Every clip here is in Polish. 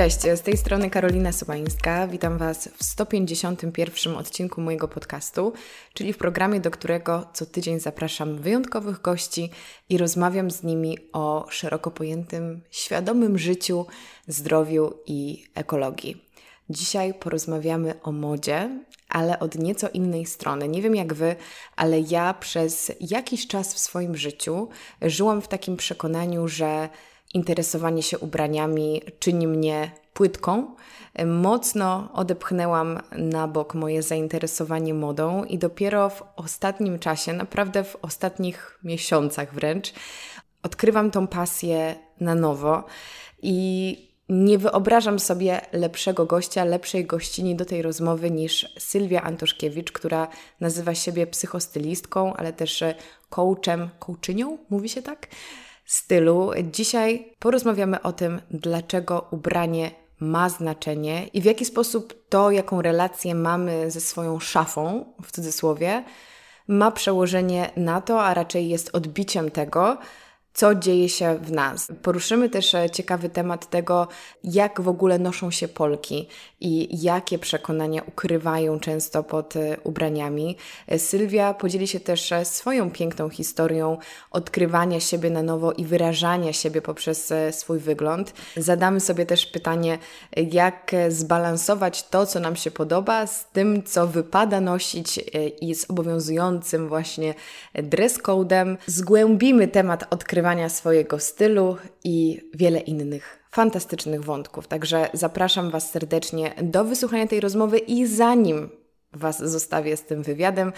Cześć, z tej strony Karolina Sobańska. Witam Was w 151 odcinku mojego podcastu, czyli w programie, do którego co tydzień zapraszam wyjątkowych gości i rozmawiam z nimi o szeroko pojętym, świadomym życiu, zdrowiu i ekologii. Dzisiaj porozmawiamy o modzie, ale od nieco innej strony. Nie wiem jak wy, ale ja przez jakiś czas w swoim życiu żyłam w takim przekonaniu, że interesowanie się ubraniami czyni mnie płytką. Mocno odepchnęłam na bok moje zainteresowanie modą i dopiero w ostatnim czasie, naprawdę w ostatnich miesiącach wręcz, odkrywam tą pasję na nowo i nie wyobrażam sobie lepszego gościa, lepszej gościni do tej rozmowy niż Sylwia Antoszkiewicz, która nazywa siebie psychostylistką, ale też coachem, coachynią, mówi się tak? Stylu. Dzisiaj porozmawiamy o tym, dlaczego ubranie ma znaczenie i w jaki sposób to, jaką relację mamy ze swoją szafą, w cudzysłowie, ma przełożenie na to, a raczej jest odbiciem tego, co dzieje się w nas. Poruszymy też e, ciekawy temat tego, jak w ogóle noszą się Polki i jakie przekonania ukrywają często pod e, ubraniami. E, Sylwia podzieli się też swoją piękną historią odkrywania siebie na nowo i wyrażania siebie poprzez swój wygląd. Zadamy sobie też pytanie, jak zbalansować to, co nam się podoba, z tym, co wypada nosić i z obowiązującym właśnie dress codem. Zgłębimy temat odkrywania odkrywania swojego stylu i wiele innych fantastycznych wątków. Także zapraszam Was serdecznie do wysłuchania tej rozmowy i zanim Was zostawię z tym wywiadem.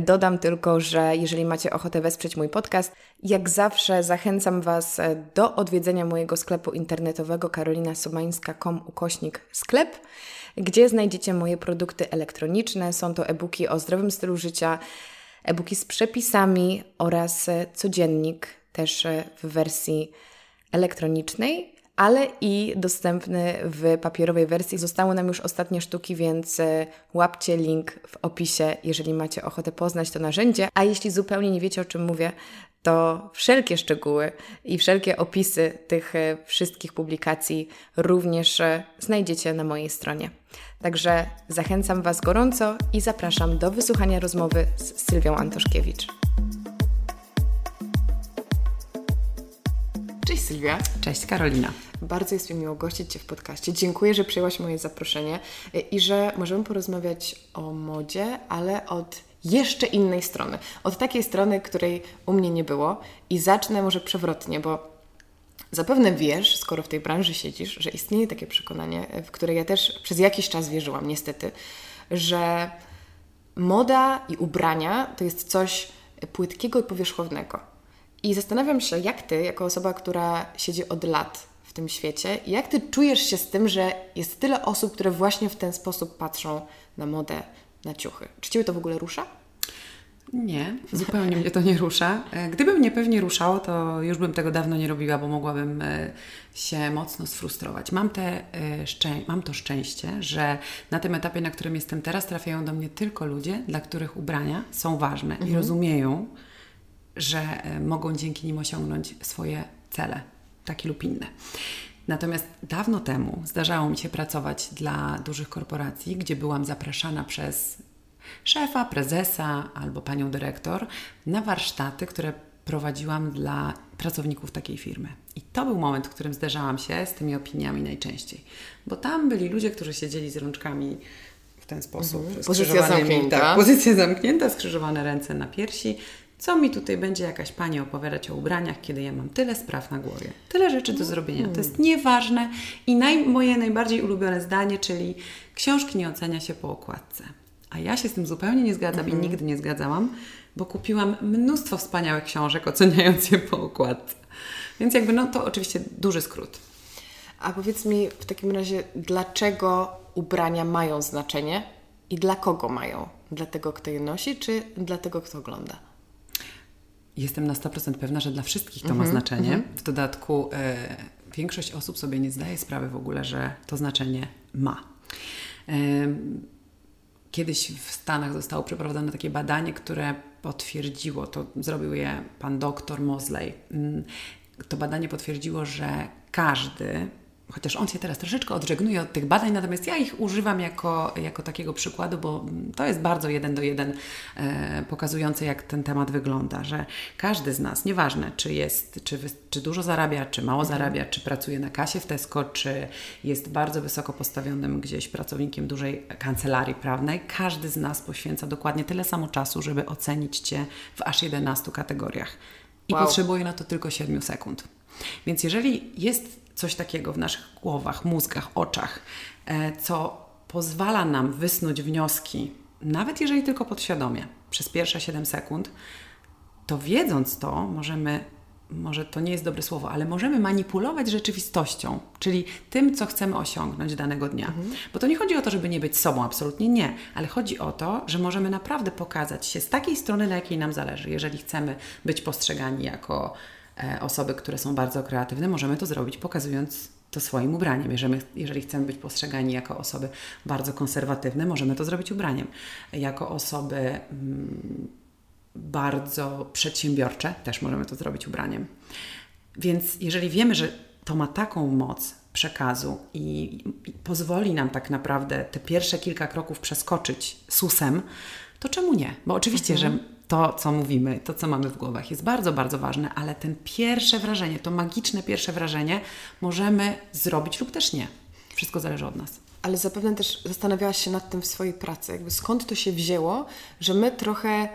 Dodam tylko, że jeżeli macie ochotę wesprzeć mój podcast, jak zawsze zachęcam Was do odwiedzenia mojego sklepu internetowego karolinasomańska.com ukośnik sklep, gdzie znajdziecie moje produkty elektroniczne. Są to e-booki o zdrowym stylu życia, e-booki z przepisami oraz codziennik też e, w wersji elektronicznej, ale i dostępny w papierowej wersji. Zostały nam już ostatnie sztuki, więc e, łapcie link w opisie, jeżeli macie ochotę poznać to narzędzie. A jeśli zupełnie nie wiecie, o czym mówię, to wszelkie szczegóły i wszelkie opisy tych e, wszystkich publikacji również znajdziecie na mojej stronie. Także zachęcam Was gorąco i zapraszam do wysłuchania rozmowy z Sylwią Antoszkiewicz. Cześć Sylwia. Cześć Karolina. Bardzo jest mi miło gościć Cię w podcaście. Dziękuję, że przyjęłaś moje zaproszenie i że możemy porozmawiać o modzie, ale od jeszcze innej strony. Od takiej strony, której u mnie nie było. I zacznę może przewrotnie, bo zapewne wiesz, skoro w tej branży siedzisz, że istnieje takie przekonanie, w które ja też przez jakiś czas wierzyłam, niestety, że moda i ubrania to jest coś płytkiego i powierzchownego i zastanawiam się, jak ty, jako osoba, która siedzi od lat w tym świecie, jak ty czujesz się z tym, że jest tyle osób, które właśnie w ten sposób patrzą na modę, na ciuchy? Czy ciebie to w ogóle rusza? Nie, zupełnie mnie to nie rusza. E, gdyby mnie pewnie ruszało, to już bym tego dawno nie robiła, bo mogłabym e, się mocno sfrustrować. Mam, te, e, mam to szczęście, że na tym etapie, na którym jestem teraz, trafiają do mnie tylko ludzie, dla których ubrania są ważne mhm. i rozumieją, że e, mogą dzięki nim osiągnąć swoje cele, takie lub inne. Natomiast dawno temu zdarzało mi się pracować dla dużych korporacji, gdzie byłam zapraszana przez szefa, prezesa albo panią dyrektor na warsztaty, które prowadziłam dla pracowników takiej firmy. I to był moment, w którym zderzałam się z tymi opiniami najczęściej. Bo tam byli ludzie, którzy siedzieli z rączkami w ten sposób. Mhm. Pozycja zamknięta. Tak, pozycja zamknięta, skrzyżowane ręce na piersi, co mi tutaj będzie jakaś pani opowiadać o ubraniach, kiedy ja mam tyle spraw na głowie, tyle rzeczy do zrobienia. To jest nieważne. I naj, moje najbardziej ulubione zdanie, czyli książki nie ocenia się po okładce. A ja się z tym zupełnie nie zgadzam mhm. i nigdy nie zgadzałam, bo kupiłam mnóstwo wspaniałych książek oceniając je po okładce. Więc jakby no to oczywiście duży skrót. A powiedz mi w takim razie, dlaczego ubrania mają znaczenie i dla kogo mają? Dla tego, kto je nosi, czy dla tego, kto ogląda? Jestem na 100% pewna, że dla wszystkich to mm -hmm, ma znaczenie. Mm -hmm. W dodatku e, większość osób sobie nie zdaje sprawy w ogóle, że to znaczenie ma. E, kiedyś w Stanach zostało przeprowadzone takie badanie, które potwierdziło, to zrobił je pan doktor Mosley. Mm, to badanie potwierdziło, że każdy chociaż on się teraz troszeczkę odżegnuje od tych badań, natomiast ja ich używam jako, jako takiego przykładu, bo to jest bardzo jeden do jeden e, pokazujące, jak ten temat wygląda, że każdy z nas, nieważne czy jest, czy, czy dużo zarabia, czy mało mhm. zarabia, czy pracuje na kasie w Tesco, czy jest bardzo wysoko postawionym gdzieś pracownikiem dużej kancelarii prawnej, każdy z nas poświęca dokładnie tyle samo czasu, żeby ocenić Cię w aż 11 kategoriach. I wow. potrzebuje na to tylko 7 sekund. Więc jeżeli jest coś takiego w naszych głowach, mózgach, oczach, e, co pozwala nam wysnuć wnioski, nawet jeżeli tylko podświadomie, przez pierwsze 7 sekund, to wiedząc to, możemy, może to nie jest dobre słowo, ale możemy manipulować rzeczywistością, czyli tym, co chcemy osiągnąć danego dnia. Mhm. Bo to nie chodzi o to, żeby nie być sobą, absolutnie nie, ale chodzi o to, że możemy naprawdę pokazać się z takiej strony, na jakiej nam zależy. Jeżeli chcemy być postrzegani jako osoby, które są bardzo kreatywne, możemy to zrobić pokazując to swoim ubraniem. Jeżeli, jeżeli chcemy być postrzegani jako osoby bardzo konserwatywne, możemy to zrobić ubraniem. Jako osoby mm, bardzo przedsiębiorcze, też możemy to zrobić ubraniem. Więc jeżeli wiemy, że to ma taką moc przekazu i, i pozwoli nam tak naprawdę te pierwsze kilka kroków przeskoczyć susem, to czemu nie? Bo oczywiście, mhm. że to, co mówimy, to, co mamy w głowach, jest bardzo, bardzo ważne, ale ten pierwsze wrażenie, to magiczne pierwsze wrażenie możemy zrobić lub też nie. Wszystko zależy od nas. Ale zapewne też zastanawiałaś się nad tym w swojej pracy, jakby skąd to się wzięło, że my trochę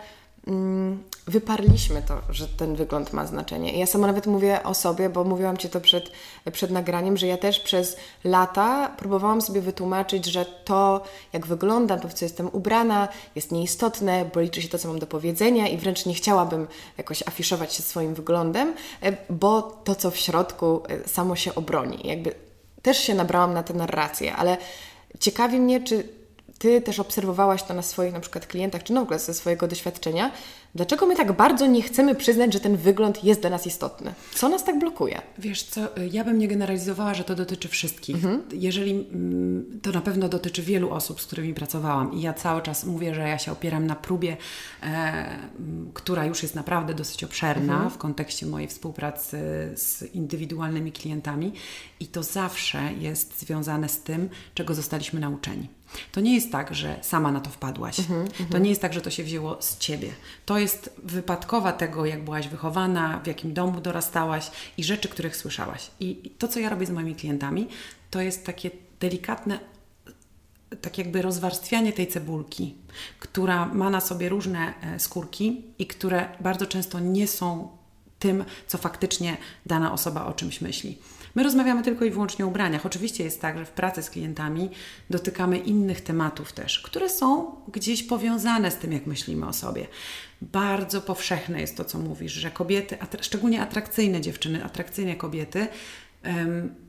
Mm, wyparliśmy to, że ten wygląd ma znaczenie. ja sama nawet mówię o sobie, bo mówiłam Ci to przed, przed nagraniem, że ja też przez lata próbowałam sobie wytłumaczyć, że to, jak wyglądam, to w co jestem ubrana, jest nieistotne, bo liczy się to, co mam do powiedzenia i wręcz nie chciałabym jakoś afiszować się swoim wyglądem, e, bo to, co w środku, e, samo się obroni. Jakby też się nabrałam na tę narrację, ale ciekawi mnie, czy ty też obserwowałaś to na swoich na przykład klientach, czy no w ogóle ze swojego doświadczenia, dlaczego my tak bardzo nie chcemy przyznać, że ten wygląd jest dla nas istotny? Co nas tak blokuje? Wiesz co, ja bym nie generalizowała, że to dotyczy wszystkich. Mhm. Jeżeli mm, to na pewno dotyczy wielu osób, z którymi pracowałam i ja cały czas mówię, że ja się opieram na próbie, e, która już jest naprawdę dosyć obszerna mhm. w kontekście mojej współpracy z indywidualnymi klientami i to zawsze jest związane z tym, czego zostaliśmy nauczeni. To nie jest tak, że sama na to wpadłaś. Mm -hmm, to nie jest tak, że to się wzięło z ciebie. To jest wypadkowa tego, jak byłaś wychowana, w jakim domu dorastałaś i rzeczy, których słyszałaś. I to, co ja robię z moimi klientami, to jest takie delikatne tak jakby rozwarstwianie tej cebulki, która ma na sobie różne e, skórki i które bardzo często nie są tym, co faktycznie dana osoba o czymś myśli. My rozmawiamy tylko i wyłącznie o ubraniach. Oczywiście jest tak, że w pracy z klientami dotykamy innych tematów też, które są gdzieś powiązane z tym, jak myślimy o sobie. Bardzo powszechne jest to, co mówisz, że kobiety, szczególnie atrakcyjne dziewczyny, atrakcyjne kobiety,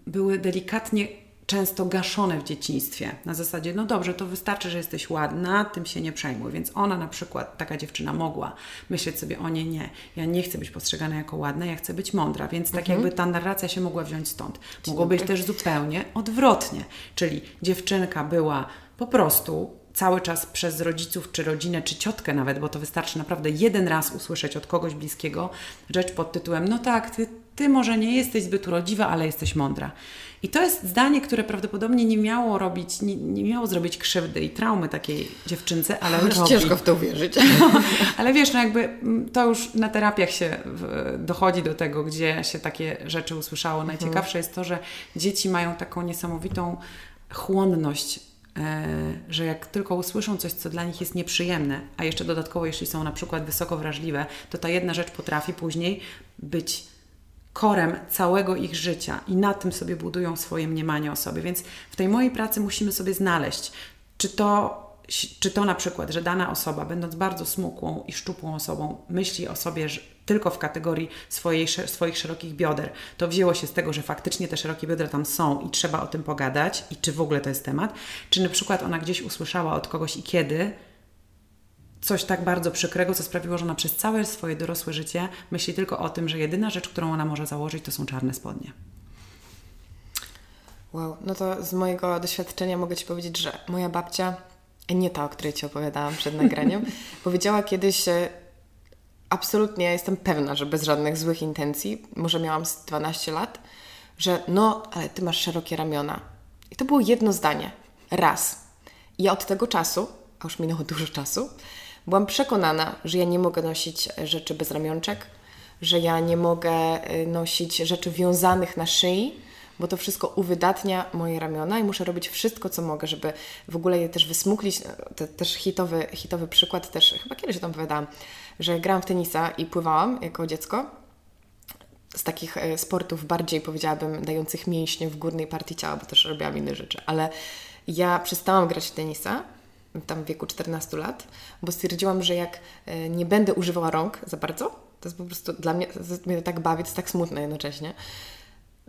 były delikatnie często gaszone w dzieciństwie. Na zasadzie, no dobrze, to wystarczy, że jesteś ładna, tym się nie przejmuj. Więc ona na przykład, taka dziewczyna mogła myśleć sobie, o nie, nie, ja nie chcę być postrzegana jako ładna, ja chcę być mądra. Więc tak mhm. jakby ta narracja się mogła wziąć stąd. Mogło być też zupełnie odwrotnie. Czyli dziewczynka była po prostu cały czas przez rodziców, czy rodzinę, czy ciotkę nawet, bo to wystarczy naprawdę jeden raz usłyszeć od kogoś bliskiego rzecz pod tytułem: No tak, ty, ty może nie jesteś zbyt urodziwa, ale jesteś mądra. I to jest zdanie, które prawdopodobnie nie miało robić, nie, nie miało zrobić krzywdy i traumy takiej dziewczynce, ale Aż robi. ciężko w to uwierzyć. No, ale wiesz, no jakby mm, to już na terapiach się dochodzi do tego, gdzie się takie rzeczy usłyszało. Mhm. Najciekawsze jest to, że dzieci mają taką niesamowitą chłonność e, że jak tylko usłyszą coś, co dla nich jest nieprzyjemne, a jeszcze dodatkowo, jeśli są na przykład wysoko wrażliwe, to ta jedna rzecz potrafi później być korem całego ich życia i na tym sobie budują swoje mniemanie o sobie. Więc w tej mojej pracy musimy sobie znaleźć, czy to, czy to na przykład, że dana osoba, będąc bardzo smukłą i szczupłą osobą, myśli o sobie tylko w kategorii swojej, swoich szerokich bioder, to wzięło się z tego, że faktycznie te szerokie biodra tam są i trzeba o tym pogadać i czy w ogóle to jest temat, czy na przykład ona gdzieś usłyszała od kogoś i kiedy, coś tak bardzo przykrego, co sprawiło, że ona przez całe swoje dorosłe życie myśli tylko o tym, że jedyna rzecz, którą ona może założyć, to są czarne spodnie. Wow, no to z mojego doświadczenia mogę Ci powiedzieć, że moja babcia, nie ta, o której Ci opowiadałam przed nagraniem, powiedziała kiedyś, absolutnie jestem pewna, że bez żadnych złych intencji, może miałam 12 lat, że no, ale ty masz szerokie ramiona. I to było jedno zdanie. Raz. I ja od tego czasu, a już minęło dużo czasu, byłam przekonana, że ja nie mogę nosić rzeczy bez ramionczek, że ja nie mogę y, nosić rzeczy wiązanych na szyi, bo to wszystko uwydatnia moje ramiona i muszę robić wszystko, co mogę, żeby w ogóle je też wysmuklić. To też hitowy, hitowy przykład, też chyba kiedyś o tym opowiadałam, że grałam w tenisa i pływałam jako dziecko z takich e, sportów bardziej, powiedziałabym, dających mięśnie w górnej partii ciała, bo też robiłam inne rzeczy, ale ja przestałam grać w tenisa tam w wieku 14 lat, bo stwierdziłam, że jak e, nie będę używała rąk za bardzo, to jest po prostu dla mnie, to tak bawi, to jest tak smutne jednocześnie,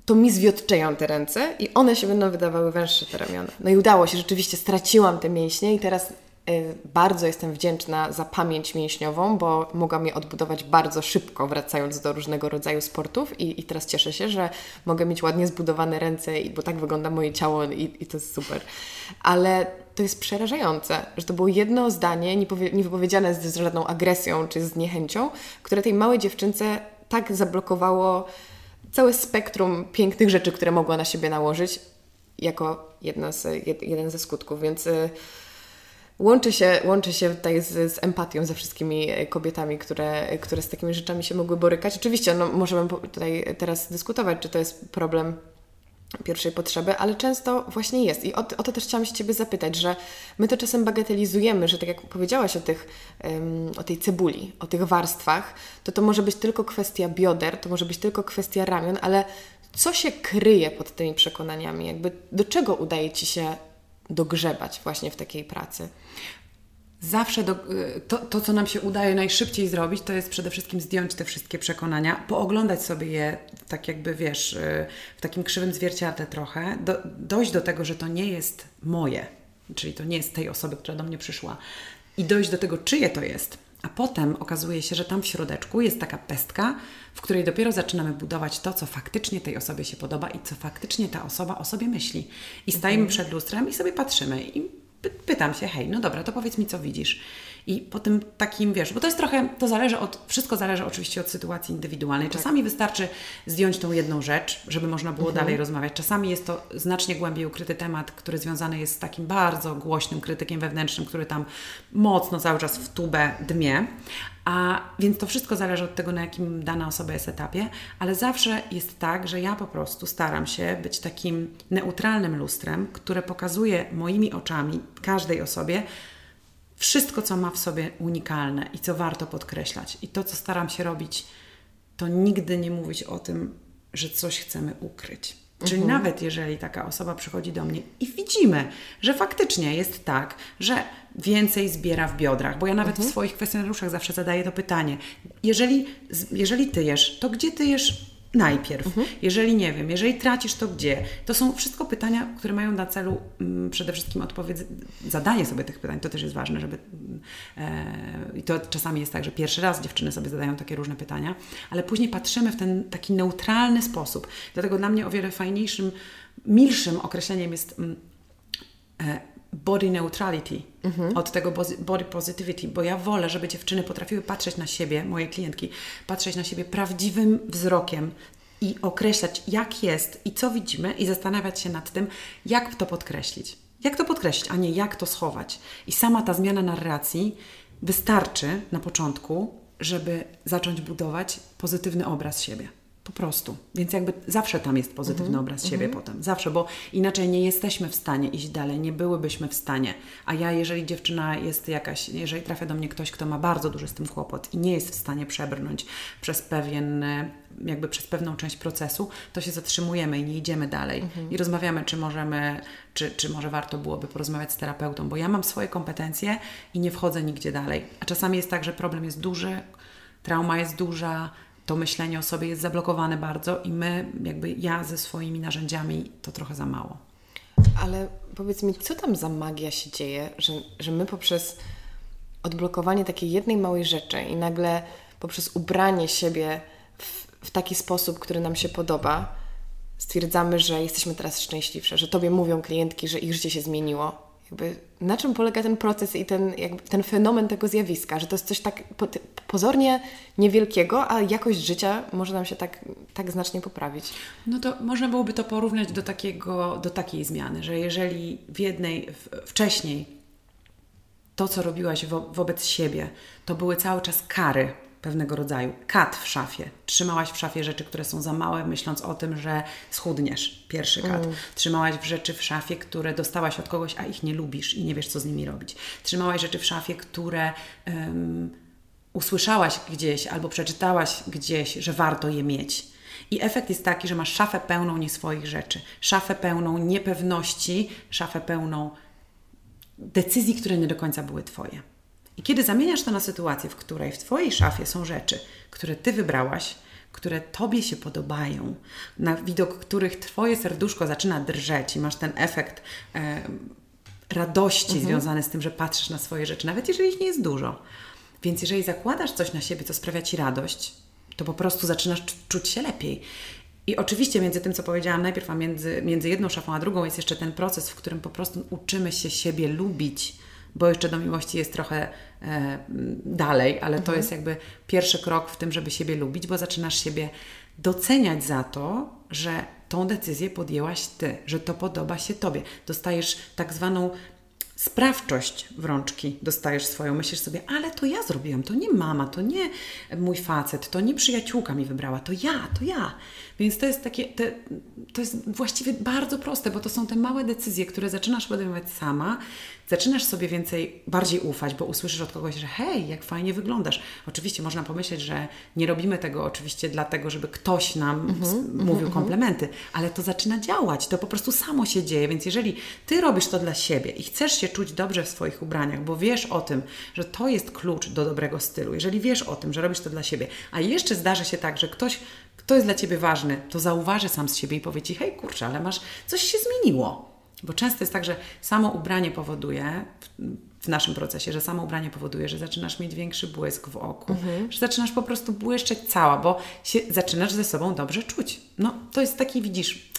to mi zwiotczeją te ręce i one się będą wydawały węższe te ramiona. No i udało się, rzeczywiście straciłam te mięśnie i teraz y, bardzo jestem wdzięczna za pamięć mięśniową, bo mogłam je odbudować bardzo szybko, wracając do różnego rodzaju sportów i, i teraz cieszę się, że mogę mieć ładnie zbudowane ręce, bo tak wygląda moje ciało i, i to jest super. Ale to jest przerażające, że to było jedno zdanie, niewypowiedziane z żadną agresją czy z niechęcią, które tej małej dziewczynce tak zablokowało całe spektrum pięknych rzeczy, które mogła na siebie nałożyć, jako z, jed, jeden ze skutków. Więc y, łączy, się, łączy się tutaj z, z, empatią ze wszystkimi kobietami, które, które z takimi rzeczami się mogły borykać. Oczywiście no, możemy tutaj teraz dyskutować, czy to jest problem pierwszej potrzeby, ale często właśnie jest. I o, o, to też chciałam się Ciebie zapytać, że my to czasem bagatelizujemy, że tak jak powiedziałaś o, tych, um, o tej cebuli, o tych warstwach, to to może być tylko kwestia bioder, to może być tylko kwestia ramion, ale co się kryje pod tymi przekonaniami? Jakby do czego udaje Ci się dogrzebać właśnie w takiej pracy? Zawsze do, y, to, to, co nam się udaje najszybciej zrobić, to jest przede wszystkim zdjąć te wszystkie przekonania, pooglądać sobie je tak jakby, wiesz, y, w takim krzywym zwierciadle trochę, do, dojść do tego, że to nie jest moje, czyli to nie jest tej osoby, która do mnie przyszła i dojść do tego, czyje to jest. A potem okazuje się, że tam w środeczku jest taka pestka, w której dopiero zaczynamy budować to, co faktycznie tej osobie się podoba i co faktycznie ta osoba o sobie myśli. I stajemy mhm. przed lustrem i sobie patrzymy i pytam się, hej, no dobra, to powiedz mi, co widzisz. I po tym takim, wiesz, bo to jest trochę, to zależy od, wszystko zależy oczywiście od sytuacji indywidualnej. Tak. Czasami wystarczy zdjąć tą jedną rzecz, żeby można było mhm. dalej rozmawiać. Czasami jest to znacznie głębiej ukryty temat, który związany jest z takim bardzo głośnym krytykiem wewnętrznym, który tam mocno cały czas w tubę dmie. A więc to wszystko zależy od tego, na jakim dana osoba jest etapie, ale zawsze jest tak, że ja po prostu staram się być takim neutralnym lustrem, które pokazuje moimi oczami każdej osobie, wszystko, co ma w sobie unikalne i co warto podkreślać. I to, co staram się robić, to nigdy nie mówić o tym, że coś chcemy ukryć. Czyli mhm. nawet jeżeli taka osoba przychodzi do mnie i widzimy, że faktycznie jest tak, że więcej zbiera w biodrach, bo ja nawet mhm. w swoich kwestionariuszach zawsze zadaję to pytanie. Jeżeli, jeżeli ty jesz, to gdzie ty jesz najpierw. Mhm. Jeżeli nie wiem, jeżeli tracisz, to gdzie? To są wszystko pytania, które mają na celu mm, przede wszystkim odpowiedź, zadanie sobie tych pytań. To też jest ważne, żeby. E, I to czasami jest tak, że pierwszy raz dziewczyny sobie zadają takie różne pytania, ale później patrzymy w ten taki neutralny sposób. Dlatego dla mnie o wiele fajniejszym, milszym określeniem jest. Mm, e, body neutrality, mhm. od tego body positivity, bo ja wolę, żeby dziewczyny potrafiły patrzeć na siebie, moje klientki, patrzeć na siebie prawdziwym wzrokiem i określać, jak jest i co widzimy, i zastanawiać się nad tym, jak to podkreślić. Jak to podkreślić, a nie jak to schować. I sama ta zmiana narracji wystarczy na początku, żeby zacząć budować pozytywny obraz siebie. Po prostu. Więc jakby zawsze tam jest pozytywny mm -hmm. obraz siebie mm -hmm. potem. Zawsze, bo inaczej nie jesteśmy w stanie iść dalej, nie byłybyśmy w stanie. A ja, jeżeli dziewczyna jest jakaś, jeżeli trafia do mnie ktoś, kto ma bardzo duży z tym kłopot i nie jest w stanie przebrnąć przez pewien, jakby przez pewną część procesu, to się zatrzymujemy i nie idziemy dalej. Mm -hmm. I rozmawiamy, czy możemy, czy, czy może warto byłoby porozmawiać z terapeutą, bo ja mam swoje kompetencje i nie wchodzę nigdzie dalej. A czasami jest tak, że problem jest duży, trauma jest duża, to myślenie o sobie jest zablokowane bardzo i my, jakby ja ze swoimi narzędziami, to trochę za mało. Ale powiedz mi, co tam za magia się dzieje, że, że my poprzez odblokowanie takiej jednej małej rzeczy i nagle poprzez ubranie siebie w, w taki sposób, który nam się podoba, stwierdzamy, że jesteśmy teraz szczęśliwsze, że tobie mówią klientki, że ich życie się zmieniło jakby na czym polega ten proces i ten, jakby ten fenomen tego zjawiska, że to jest coś tak po, pozornie niewielkiego, a jakość życia może nam się tak tak znacznie poprawić? No to można byłoby to porównać do, takiego, do takiej zmiany, że jeżeli w jednej, w, wcześniej to, co robiłaś wo, wobec siebie, to były cały czas kary pewnego rodzaju, kat w szafie. Trzymałaś w szafie rzeczy, które są za małe, myśląc o tym, że schudniesz. Pierwszy kat. Mm. Trzymałaś w rzeczy w szafie, które dostałaś od kogoś, a ich nie lubisz i nie wiesz, co z nimi robić. Trzymałaś rzeczy w szafie, które um, usłyszałaś gdzieś albo przeczytałaś gdzieś, że warto je mieć. I efekt jest taki, że masz szafę pełną nie swoich rzeczy, szafę pełną niepewności, szafę pełną decyzji, które nie do końca były Twoje. I kiedy zamieniasz to na sytuację, w której w Twojej szafie są rzeczy, które Ty wybrałaś, które Tobie się podobają, na widok których Twoje serduszko zaczyna drżeć i masz ten efekt e, radości mhm. związany z tym, że patrzysz na swoje rzeczy, nawet jeżeli ich nie jest dużo. Więc jeżeli zakładasz coś na siebie, co sprawia Ci radość, to po prostu zaczynasz czuć się lepiej. I oczywiście między tym, co powiedziałam najpierw, a między, między jedną szafą a drugą jest jeszcze ten proces, w którym po prostu uczymy się siebie lubić, bo jeszcze do miłości jest trochę e, dalej, ale to mhm. jest jakby pierwszy krok w tym, żeby siebie lubić, bo zaczynasz siebie doceniać za to, że tą decyzję podjęłaś Ty, że to podoba się Tobie. Dostajesz tak zwaną sprawczość w rączki dostajesz swoją. Myślisz sobie, ale to ja zrobiłam, to nie mama, to nie mój facet, to nie przyjaciółka mi wybrała, to ja, to ja. Więc to jest takie, te, to jest właściwie bardzo proste, bo to są te małe decyzje, które zaczynasz podejmować sama, zaczynasz sobie więcej, bardziej ufać, bo usłyszysz od kogoś, że hej, jak fajnie wyglądasz. Oczywiście można pomyśleć, że nie robimy tego oczywiście dlatego, żeby ktoś nam mm -hmm, mówił mm -hmm. komplementy, ale to zaczyna działać, to po prostu samo się dzieje, więc jeżeli Ty robisz to dla siebie i chcesz się czuć dobrze w swoich ubraniach, bo wiesz o tym, że to jest klucz do dobrego stylu, jeżeli wiesz o tym, że robisz to dla siebie, a jeszcze zdarzy się tak, że ktoś kto jest dla Ciebie ważny, to zauważy sam z siebie i powie Ci, hej kurczę, ale masz, coś się zmieniło. Bo często jest tak, że samo ubranie powoduje w naszym procesie, że samo ubranie powoduje, że zaczynasz mieć większy błysk w oku, mhm. że zaczynasz po prostu błyszczeć cała, bo się, zaczynasz ze sobą dobrze czuć. No to jest taki, widzisz,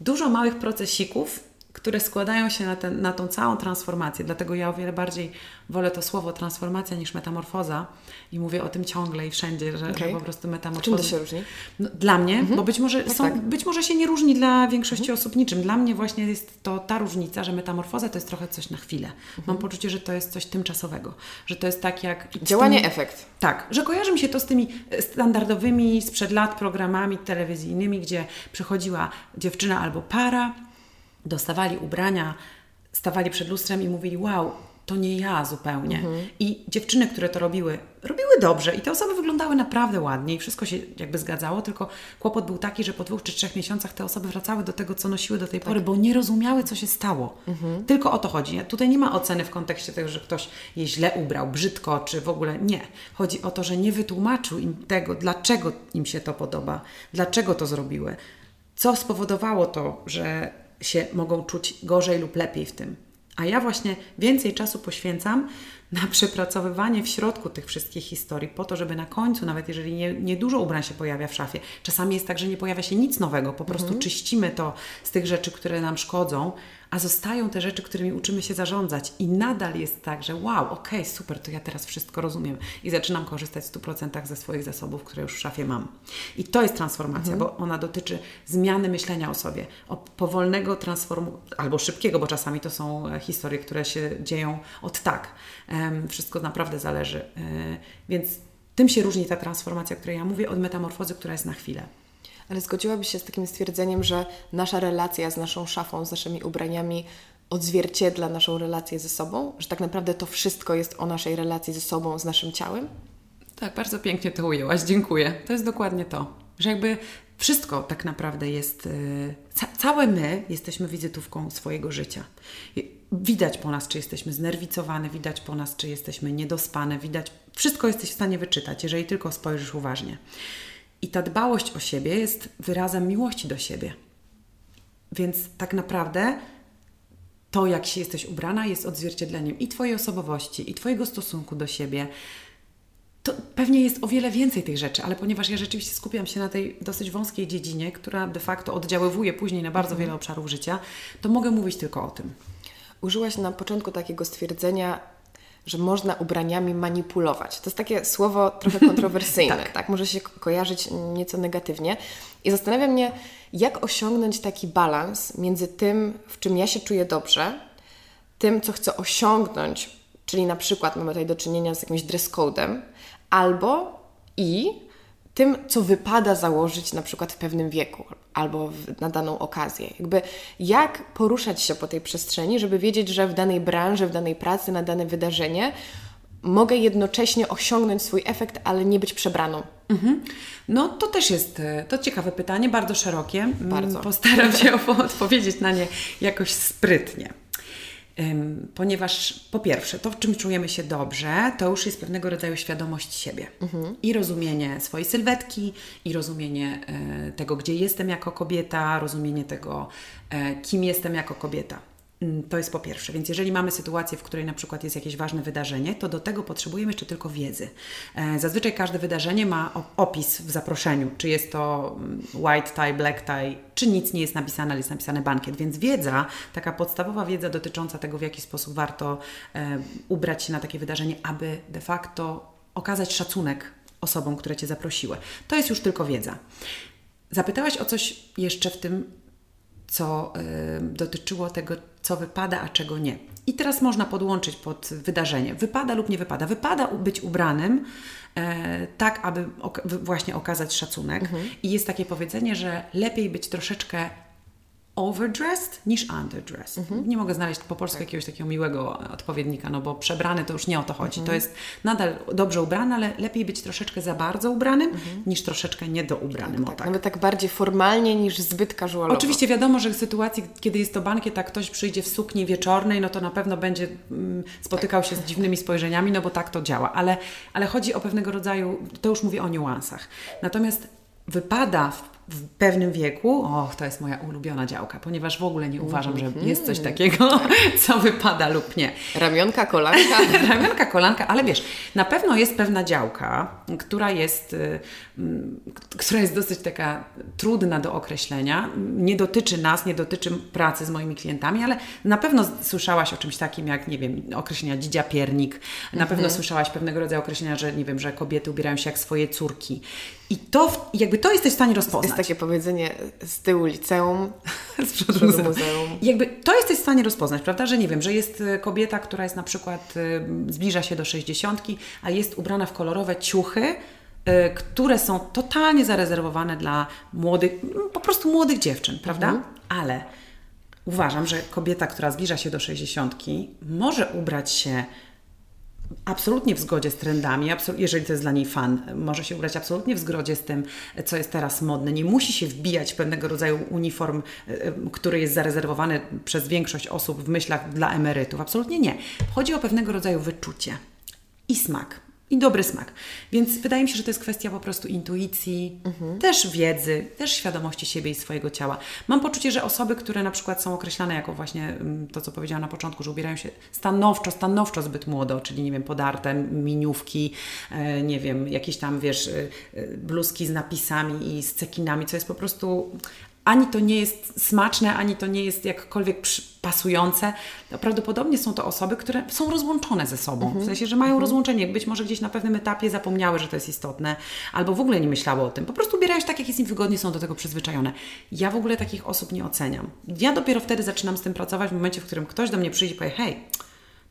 dużo małych procesików, które składają się na, ten, na tą całą transformację. Dlatego ja o wiele bardziej wolę to słowo transformacja niż metamorfoza i mówię o tym ciągle i wszędzie, że, okay. że po prostu metamorfoza. Czym to się różni? No, dla mnie, mhm. bo być może, tak, są, tak. być może się nie różni dla większości mhm. osób niczym. Dla mnie właśnie jest to ta różnica, że metamorfoza to jest trochę coś na chwilę. Mhm. Mam poczucie, że to jest coś tymczasowego, że to jest tak jak... Działanie, efekt. Tak, że kojarzy mi się to z tymi standardowymi sprzed lat programami telewizyjnymi, gdzie przychodziła dziewczyna albo para, dostawali ubrania, stawali przed lustrem i mówili: Wow, to nie ja zupełnie. Mhm. I dziewczyny, które to robiły, robiły dobrze i te osoby wyglądały naprawdę ładnie i wszystko się jakby zgadzało, tylko kłopot był taki, że po dwóch czy trzech miesiącach te osoby wracały do tego, co nosiły do tej tak. pory, bo nie rozumiały, co się stało. Mhm. Tylko o to chodzi. Tutaj nie ma oceny w kontekście tego, że ktoś je źle ubrał, brzydko, czy w ogóle nie. Chodzi o to, że nie wytłumaczył im tego, dlaczego im się to podoba, dlaczego to zrobiły, co spowodowało to, że się mogą czuć gorzej lub lepiej w tym. A ja właśnie więcej czasu poświęcam na przepracowywanie w środku tych wszystkich historii, po to, żeby na końcu, nawet jeżeli nie, nie dużo ubrań się pojawia w szafie, czasami jest tak, że nie pojawia się nic nowego, po prostu mhm. czyścimy to z tych rzeczy, które nam szkodzą, a zostają te rzeczy, którymi uczymy się zarządzać. I nadal jest tak, że wow, okej, okay, super, to ja teraz wszystko rozumiem i zaczynam korzystać w 100% ze swoich zasobów, które już w szafie mam. I to jest transformacja, mhm. bo ona dotyczy zmiany myślenia o sobie, o powolnego transformu, albo szybkiego, bo czasami to są e, historie, które się dzieją od tak. Wszystko naprawdę zależy. E, więc tym się różni ta transformacja, o której ja mówię, od metamorfozy, która jest na chwilę. Ale zgodziłabyś się z takim stwierdzeniem, że nasza relacja z naszą szafą, z naszymi ubraniami odzwierciedla naszą relację ze sobą? Że tak naprawdę to wszystko jest o naszej relacji ze sobą, z naszym ciałem? Tak, bardzo pięknie to ujęłaś, dziękuję. To jest dokładnie to, że jakby wszystko tak naprawdę jest, y, ca całe my jesteśmy wizytówką swojego życia. Widać po nas, czy jesteśmy znerwicowane, widać po nas, czy jesteśmy niedospane, widać, wszystko jesteś w stanie wyczytać, jeżeli tylko spojrzysz uważnie. I ta dbałość o siebie jest wyrazem miłości do siebie. Więc tak naprawdę to, jak się jesteś ubrana, jest odzwierciedleniem i Twojej osobowości, i Twojego stosunku do siebie. To pewnie jest o wiele więcej tych rzeczy, ale ponieważ ja rzeczywiście skupiam się na tej dosyć wąskiej dziedzinie, która de facto oddziaływuje później na bardzo mhm. wiele obszarów życia, to mogę mówić tylko o tym. Użyłaś na początku takiego stwierdzenia, że można ubraniami manipulować. To jest takie słowo trochę kontrowersyjne, tak. tak? Może się kojarzyć nieco negatywnie. I zastanawia mnie, jak osiągnąć taki balans między tym, w czym ja się czuję dobrze, tym, co chcę osiągnąć, czyli na przykład mamy tutaj do czynienia z jakimś dress codem, albo i tym, co wypada założyć na przykład w pewnym wieku albo w, na daną okazję. Jakby jak poruszać się po tej przestrzeni, żeby wiedzieć, że w danej branży, w danej pracy, na dane wydarzenie mogę jednocześnie osiągnąć swój efekt, ale nie być przebraną. Mhm. No to też jest e, to ciekawe pytanie, bardzo szerokie. Mm, bardzo. Postaram się odpowiedzieć na nie jakoś sprytnie ponieważ po pierwsze, to w czym czujemy się dobrze, to już jest pewnego rodzaju świadomość siebie mhm. i rozumienie swojej sylwetki, i rozumienie e, tego, gdzie jestem jako kobieta, rozumienie tego, e, kim jestem jako kobieta. Mm, to jest po pierwsze. Więc jeżeli mamy sytuację, w której na przykład jest jakieś ważne wydarzenie, to do tego potrzebujemy jeszcze tylko wiedzy. E, zazwyczaj każde wydarzenie ma opis w zaproszeniu, czy jest to mm, white tie, black tie, czy nic nie jest napisane, ale jest napisane bankiet. Więc wiedza, taka podstawowa wiedza dotycząca tego, w jaki sposób warto e, ubrać się na takie wydarzenie, aby de facto okazać szacunek osobom, które Cię zaprosiły. To jest już tylko wiedza. Zapytałaś o coś jeszcze w tym co y, dotyczyło tego, co wypada, a czego nie. I teraz można podłączyć pod wydarzenie. Wypada lub nie wypada. Wypada być ubranym e, tak, aby ok właśnie okazać szacunek. Mhm. I jest takie powiedzenie, że lepiej być troszeczkę overdressed niż underdressed. Mhm. Nie mogę znaleźć po polsku tak. jakiegoś takiego miłego odpowiednika, no bo przebrany to już nie o to chodzi. Mhm. To jest nadal dobrze ubrany, ale lepiej być troszeczkę za bardzo ubranym mhm. niż troszeczkę niedoubranym. Tak, tak. Nawet tak bardziej formalnie niż zbyt casualowo. Oczywiście wiadomo, że w sytuacji, kiedy jest to bankiet, a ktoś przyjdzie w sukni wieczornej, no to na pewno będzie mm, spotykał się z dziwnymi spojrzeniami, no bo tak to działa. Ale, ale chodzi o pewnego rodzaju, to już mówię o niuansach. Natomiast wypada w w pewnym wieku, och, to jest moja ulubiona działka, ponieważ w ogóle nie uważam, że mhm. jest coś takiego, co wypada lub nie. Ramionka, kolanka. Ramionka, kolanka, ale wiesz, na pewno jest pewna działka, która jest, y, która jest dosyć taka trudna do określenia. Nie dotyczy nas, nie dotyczy pracy z moimi klientami, ale na pewno słyszałaś o czymś takim jak, nie wiem, określenia dzidzia piernik. Na pewno mhm. słyszałaś pewnego rodzaju określenia, że nie wiem, że kobiety ubierają się jak swoje córki. I to, jakby to jesteś w stanie rozpoznać. Jest takie powiedzenie z tyłu liceum, z przodu muzeum. muzeum. Jakby to jesteś w stanie rozpoznać, prawda, że nie wiem, że jest y, kobieta, która jest na przykład, y, zbliża się do sześćdziesiątki, a jest ubrana w kolorowe ciuchy, y, które są totalnie zarezerwowane dla młodych, po prostu młodych dziewczyn, prawda? Mhm. Ale uważam, że kobieta, która zbliża się do sześćdziesiątki, może ubrać się absolutnie w zgodzie z trendami, jeżeli to jest dla niej fan, może się ubrać absolutnie w zgodzie z tym, co jest teraz modne. Nie musi się wbijać w pewnego rodzaju uniform, e, e, który jest zarezerwowany przez większość osób w myślach dla emerytów. Absolutnie nie. Chodzi o pewnego rodzaju wyczucie i smak i dobry smak. Więc wydaje mi się, że to jest kwestia po prostu intuicji, mhm. też wiedzy, też świadomości siebie i swojego ciała. Mam poczucie, że osoby, które na przykład są określane jako właśnie mm, to, co powiedziałam na początku, że ubierają się stanowczo, stanowczo zbyt młodo, czyli nie wiem, podarte miniówki, e, nie wiem, jakieś tam, wiesz, e, e, bluzki z napisami i z cekinami, co jest po prostu ani to nie jest smaczne, ani to nie jest jakkolwiek pasujące. Prawdopodobnie są to osoby, które są rozłączone ze sobą. Mhm. W sensie, że mają mhm. rozłączenie. Być może gdzieś na pewnym etapie zapomniały, że to jest istotne, albo w ogóle nie myślały o tym. Po prostu ubierają się tak, jak jest im wygodnie, są do tego przyzwyczajone. Ja w ogóle takich osób nie oceniam. Ja dopiero wtedy zaczynam z tym pracować, w momencie, w którym ktoś do mnie przyjdzie i powie, hej,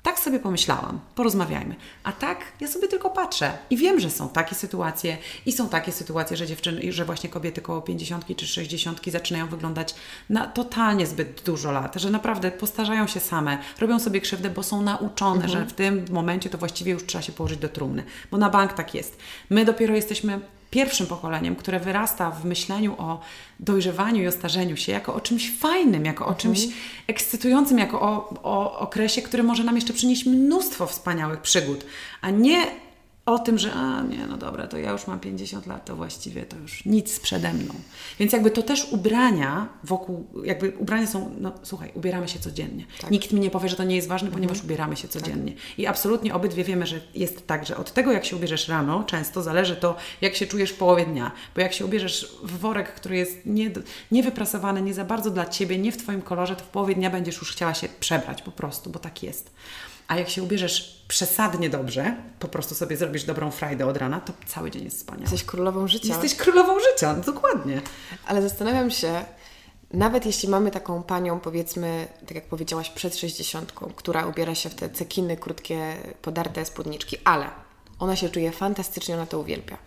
tak sobie pomyślałam, porozmawiajmy. A tak ja sobie tylko patrzę i wiem, że są takie sytuacje i są takie sytuacje, że dziewczyny, że właśnie kobiety koło 50 czy 60 zaczynają wyglądać na totalnie zbyt dużo lat, że naprawdę postarzają się same, robią sobie krzywdę, bo są nauczone, mhm. że w tym momencie to właściwie już trzeba się położyć do trumny, bo na bank tak jest. My dopiero jesteśmy pierwszym pokoleniem, które wyrasta w myśleniu o dojrzewaniu i o starzeniu się jako o czymś fajnym, jako o czymś mhm. ekscytującym, jako o, o okresie, który może nam jeszcze przynieść mnóstwo wspaniałych przygód, a nie o tym, że a nie, no dobra, to ja już mam 50 lat, to właściwie to już nic przede mną. Więc jakby to też ubrania wokół, jakby ubrania są, no słuchaj, ubieramy się codziennie. Tak. Nikt mi nie powie, że to nie jest ważne, ponieważ mhm. ubieramy się codziennie. Tak. I absolutnie obydwie wiemy, że jest tak, że od tego, jak się ubierzesz rano, często zależy to, jak się czujesz w połowie dnia. Bo jak się ubierzesz w worek, który jest nie, niewyprasowany, nie za bardzo dla Ciebie, nie w Twoim kolorze, to w połowie dnia będziesz już chciała się przebrać po prostu, bo tak jest. A jak się ubierzesz przesadnie dobrze, po prostu sobie zrobisz dobrą frajdę od rana, to cały dzień jest wspaniały. Jesteś królową życia. Jesteś królową życia, no dokładnie. Ale zastanawiam się, nawet jeśli mamy taką panią, powiedzmy, tak jak powiedziałaś, przed 60, która ubiera się w te cekiny, krótkie, podarte spódniczki, ale ona się czuje fantastycznie, ona to uwielbia.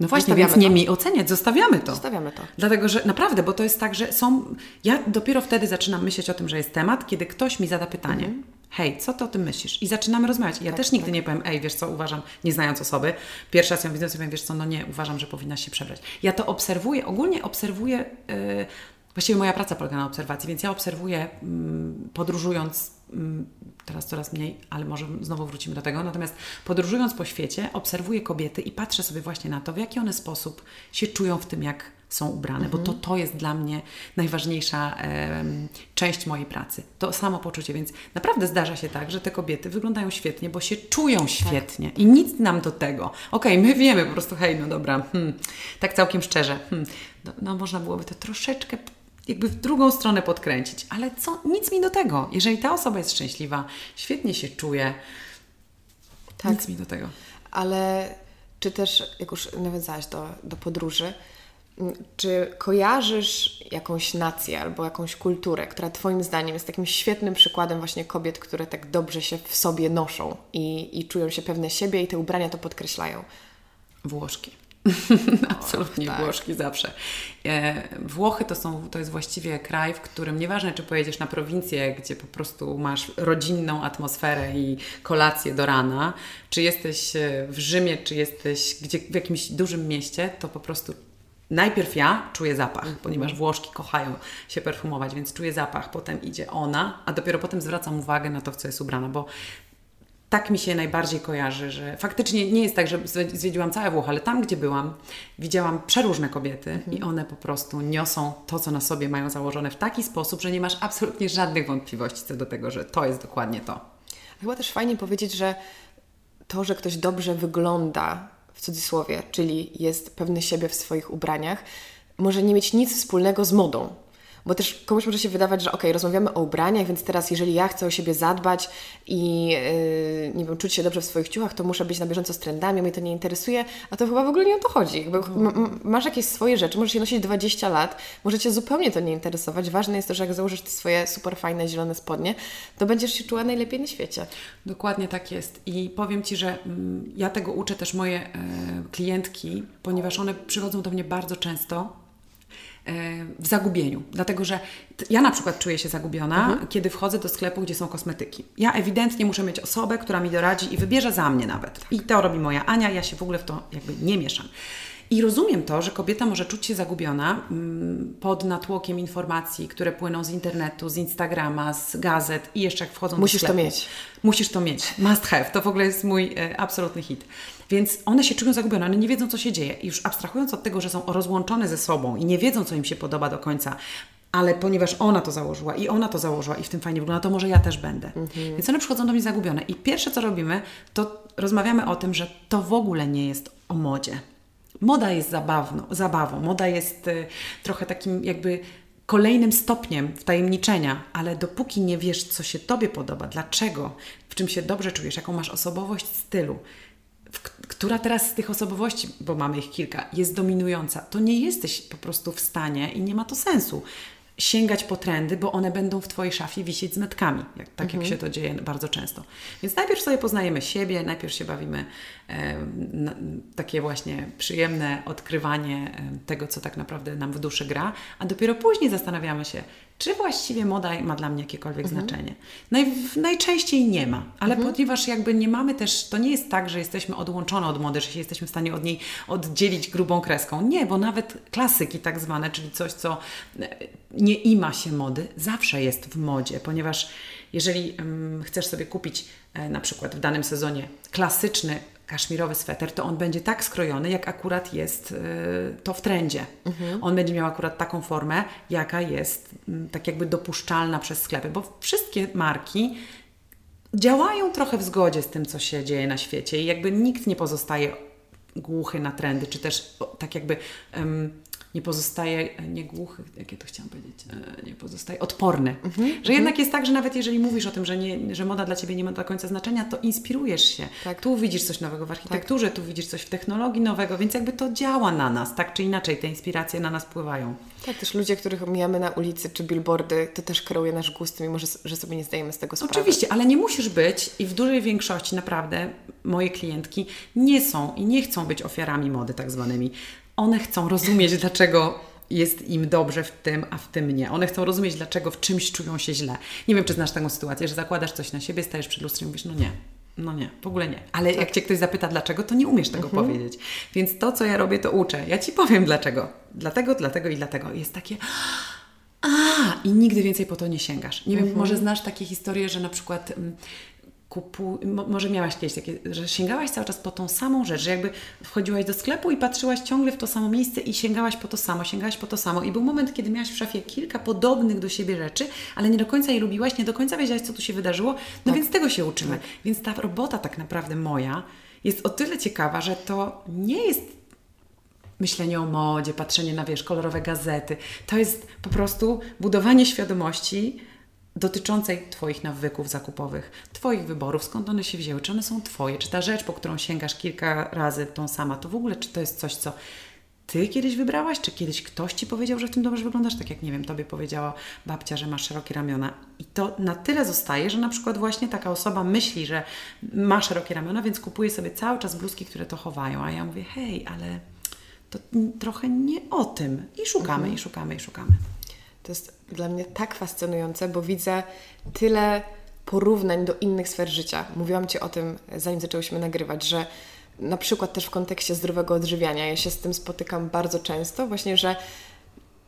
No właśnie, Zostawiamy więc nie to. mi oceniać, zostawiamy to. Zostawiamy to. Dlatego, że naprawdę, bo to jest tak, że są. Ja dopiero wtedy zaczynam myśleć o tym, że jest temat, kiedy ktoś mi zada pytanie. Mhm. Hej, co ty o tym myślisz? I zaczynamy rozmawiać. Ja też nigdy nie powiem, ej, wiesz co, uważam, nie znając osoby, pierwszy raz ją widzę, sobie powiem, wiesz co, no nie, uważam, że powinnaś się przebrać. Ja to obserwuję, ogólnie obserwuję, yy, właściwie moja praca polega na obserwacji, więc ja obserwuję mm, podróżując, mm, teraz coraz mniej, ale może znowu wrócimy do tego, natomiast podróżując po świecie, obserwuję kobiety i patrzę sobie właśnie na to, w jaki one sposób się czują w tym, jak są ubrane, bo to, to jest dla mnie najważniejsza em, część mojej pracy. To samopoczucie, więc naprawdę zdarza się tak, że te kobiety wyglądają świetnie, bo się czują świetnie i nic nam do tego. Okej, my wiemy po prostu, hej, no dobra, hmm, tak całkiem szczerze, hmm, no, no można byłoby to troszeczkę jakby w drugą stronę podkręcić, ale co, nic mi do tego. Jeżeli ta osoba jest szczęśliwa, świetnie się czuje, Tak. nic mi do tego. Ale czy też, jak już nawiązałaś do, do podróży, czy kojarzysz jakąś nację albo jakąś kulturę, która Twoim zdaniem jest takim świetnym przykładem właśnie kobiet, które tak dobrze się w sobie noszą i, i czują się pewne siebie i te ubrania to podkreślają? Włoszki. Absolutnie tak. Włoszki zawsze. E, Włochy to, są, to jest właściwie kraj, w którym nieważne, czy pojedziesz na prowincję, gdzie po prostu masz rodzinną atmosferę i kolację do rana, czy jesteś e, w Rzymie, czy jesteś gdzie, w jakimś dużym mieście, to po prostu najpierw ja czuję zapach, ponieważ Włoszki kochają się perfumować, więc czuję zapach, potem idzie ona, a dopiero potem zwracam uwagę na to, w co jest ubrana, bo tak mi się najbardziej kojarzy, że faktycznie nie jest tak, że zwiedziłam całe Włochy, ale tam, gdzie byłam, widziałam przeróżne kobiety i one po prostu niosą to, co na sobie mają założone w taki sposób, że nie masz absolutnie żadnych wątpliwości co do tego, że to jest dokładnie to. Chyba też fajnie powiedzieć, że to, że ktoś dobrze wygląda, w cudzysłowie, czyli jest pewny siebie w swoich ubraniach, może nie mieć nic wspólnego z modą. Bo też komuś może się wydawać, że okej, rozmawiamy o ubraniach, więc teraz jeżeli ja chcę o siebie zadbać i yy, nie wiem, czuć się dobrze w swoich ciuchach, to muszę być na bieżąco z trendami, mnie to nie interesuje, a to chyba w ogóle nie o to chodzi. Jakby m- m- masz jakieś swoje rzeczy, możesz je nosić 20 lat, może Cię zupełnie to nie interesować. Ważne jest to, że jak założysz te swoje super fajne zielone spodnie, to będziesz się czuła najlepiej na świecie. Dokładnie tak jest. I powiem Ci, że mm, ja tego uczę też moje e, klientki, ponieważ one przychodzą do mnie bardzo często w zagubieniu. Dlatego, że ja na przykład czuję się zagubiona, kiedy wchodzę do sklepu, gdzie są kosmetyki. Ja ewidentnie muszę mieć osobę, która mi doradzi i wybierze za mnie nawet. I to robi moja Ania, ja się w ogóle w to jakby nie mieszam. I rozumiem to, że kobieta może czuć się zagubiona mm, pod natłokiem informacji, które płyną z internetu, z Instagrama, z gazet i jeszcze jak wchodzą Musisz do to sklepu. mieć. Musisz to mieć. Must have. To w ogóle jest mój e, absolutny hit. Więc one się czują zagubione, one nie wiedzą, co się dzieje. I już abstrahując od tego, że są rozłączone ze sobą i nie wiedzą, co im się podoba do końca, ale ponieważ ona to założyła i ona to założyła i w tym fajnie wygląda, to może ja też będę. Więc one przychodzą do mnie zagubione. I pierwsze, co robimy, to rozmawiamy o tym, że to w ogóle nie jest o modzie. Moda jest zabawną, zabawą, moda jest y, trochę takim jakby kolejnym stopniem wtajemniczenia, ale dopóki nie wiesz, co się Tobie podoba, dlaczego, w czym się dobrze czujesz, jaką masz osobowość stylu, która teraz z tych osobowości, bo mamy ich kilka, jest dominująca, to nie jesteś po prostu w stanie i nie ma to sensu sięgać po trendy, bo one będą w Twojej szafie wisieć z metkami, jak, tak jak się to dzieje bardzo często. Więc najpierw sobie poznajemy siebie, najpierw się bawimy takie właśnie przyjemne odkrywanie tego, co tak naprawdę nam w duszy gra, a dopiero później zastanawiamy się, czy właściwie moda ma dla mnie jakiekolwiek znaczenie. Naj, najczęściej nie ma, ale ponieważ jakby nie mamy też, to nie jest tak, że jesteśmy odłączone od mody, że się jesteśmy w stanie od niej oddzielić grubą kreską. Nie, bo nawet klasyki tak zwane, czyli coś, co e, nie ima się mody, zawsze jest w modzie, ponieważ jeżeli mm, chcesz sobie kupić e, na przykład w danym sezonie klasyczny kaszmirowy sweter, to on będzie tak skrojony, jak akurat jest e, to w trendzie. On będzie miał akurat taką formę, jaka jest mm, tak jakby dopuszczalna przez sklepy, bo wszystkie marki działają trochę w zgodzie z tym, co się dzieje na świecie i jakby nikt nie pozostaje głuchy na trendy, czy też tak jakby em, nie pozostaje e, niegłuchy, jakie to chciałam powiedzieć, e, nie pozostaje odporny. Mhm, że jednak jest tak, że nawet jeżeli mówisz o tym, że, nie, że moda dla Ciebie nie ma do końca znaczenia, to inspirujesz się. Tak. Tu widzisz coś nowego w architekturze, tak. tu widzisz coś w technologii nowego, więc jakby to działa na nas, tak czy inaczej te inspiracje na nas wpływają. Tak, też ludzie, których mijamy na ulicy czy billboardy, to też kreuje nasz gust, mimo że, że sobie nie zdajemy z tego sprawy. Oczywiście, ale nie musisz być i w dużej większości naprawdę moje klientki nie są i nie chcą być ofiarami mody tak zwanymi one chcą rozumieć, dlaczego jest im dobrze w tym, a w tym nie. One chcą rozumieć, dlaczego w czymś czują się źle. Nie wiem, czy znasz taką sytuację, że zakładasz coś na siebie, stajesz przed lustrem i mówisz, no nie, no nie, w ogóle nie. Ale tak. jak Cię ktoś zapyta dlaczego, to nie umiesz tego mhm. powiedzieć. Więc to, co ja robię, to uczę. Ja Ci powiem dlaczego. Dlatego, dlatego i dlatego. Jest takie... A, i nigdy więcej po to nie sięgasz. Nie wiem, mhm. może znasz takie historie, że na przykład mm, kupu... może miałaś kiedyś takie, że sięgałaś cały czas po tą samą rzecz, że jakby wchodziłaś do sklepu i patrzyłaś ciągle w to samo miejsce i sięgałaś po to samo, sięgałaś po to samo. I był moment, kiedy miałaś w szafie kilka podobnych do siebie rzeczy, ale nie do końca je lubiłaś, nie do końca wiedziałaś, co tu się wydarzyło, no tak. więc tego się uczymy. Tak. Więc ta robota tak naprawdę moja jest o tyle ciekawa, że to nie jest myślenie o modzie, patrzenie na, wiesz, kolorowe gazety. To jest po prostu budowanie świadomości, dotyczącej Twoich nawyków zakupowych, Twoich wyborów, skąd one się wzięły, czy one są Twoje, czy ta rzecz, po którą sięgasz kilka razy tą sama, to w ogóle, czy to jest coś, co Ty kiedyś wybrałaś, czy kiedyś ktoś Ci powiedział, że w tym dobrze wyglądasz, tak jak, nie wiem, Tobie powiedziała babcia, że masz szerokie ramiona. I to na tyle zostaje, że na przykład właśnie taka osoba myśli, że ma szerokie ramiona, więc kupuje sobie cały czas bluzki, które to chowają, a ja mówię, hej, ale to trochę nie o tym. I szukamy, mhm. i szukamy, i szukamy. To jest dla mnie tak fascynujące, bo widzę tyle porównań do innych sfer życia. Mówiłam Ci o tym, zanim zaczęłyśmy nagrywać, że na przykład też w kontekście zdrowego odżywiania, ja się z tym spotykam bardzo często, właśnie, że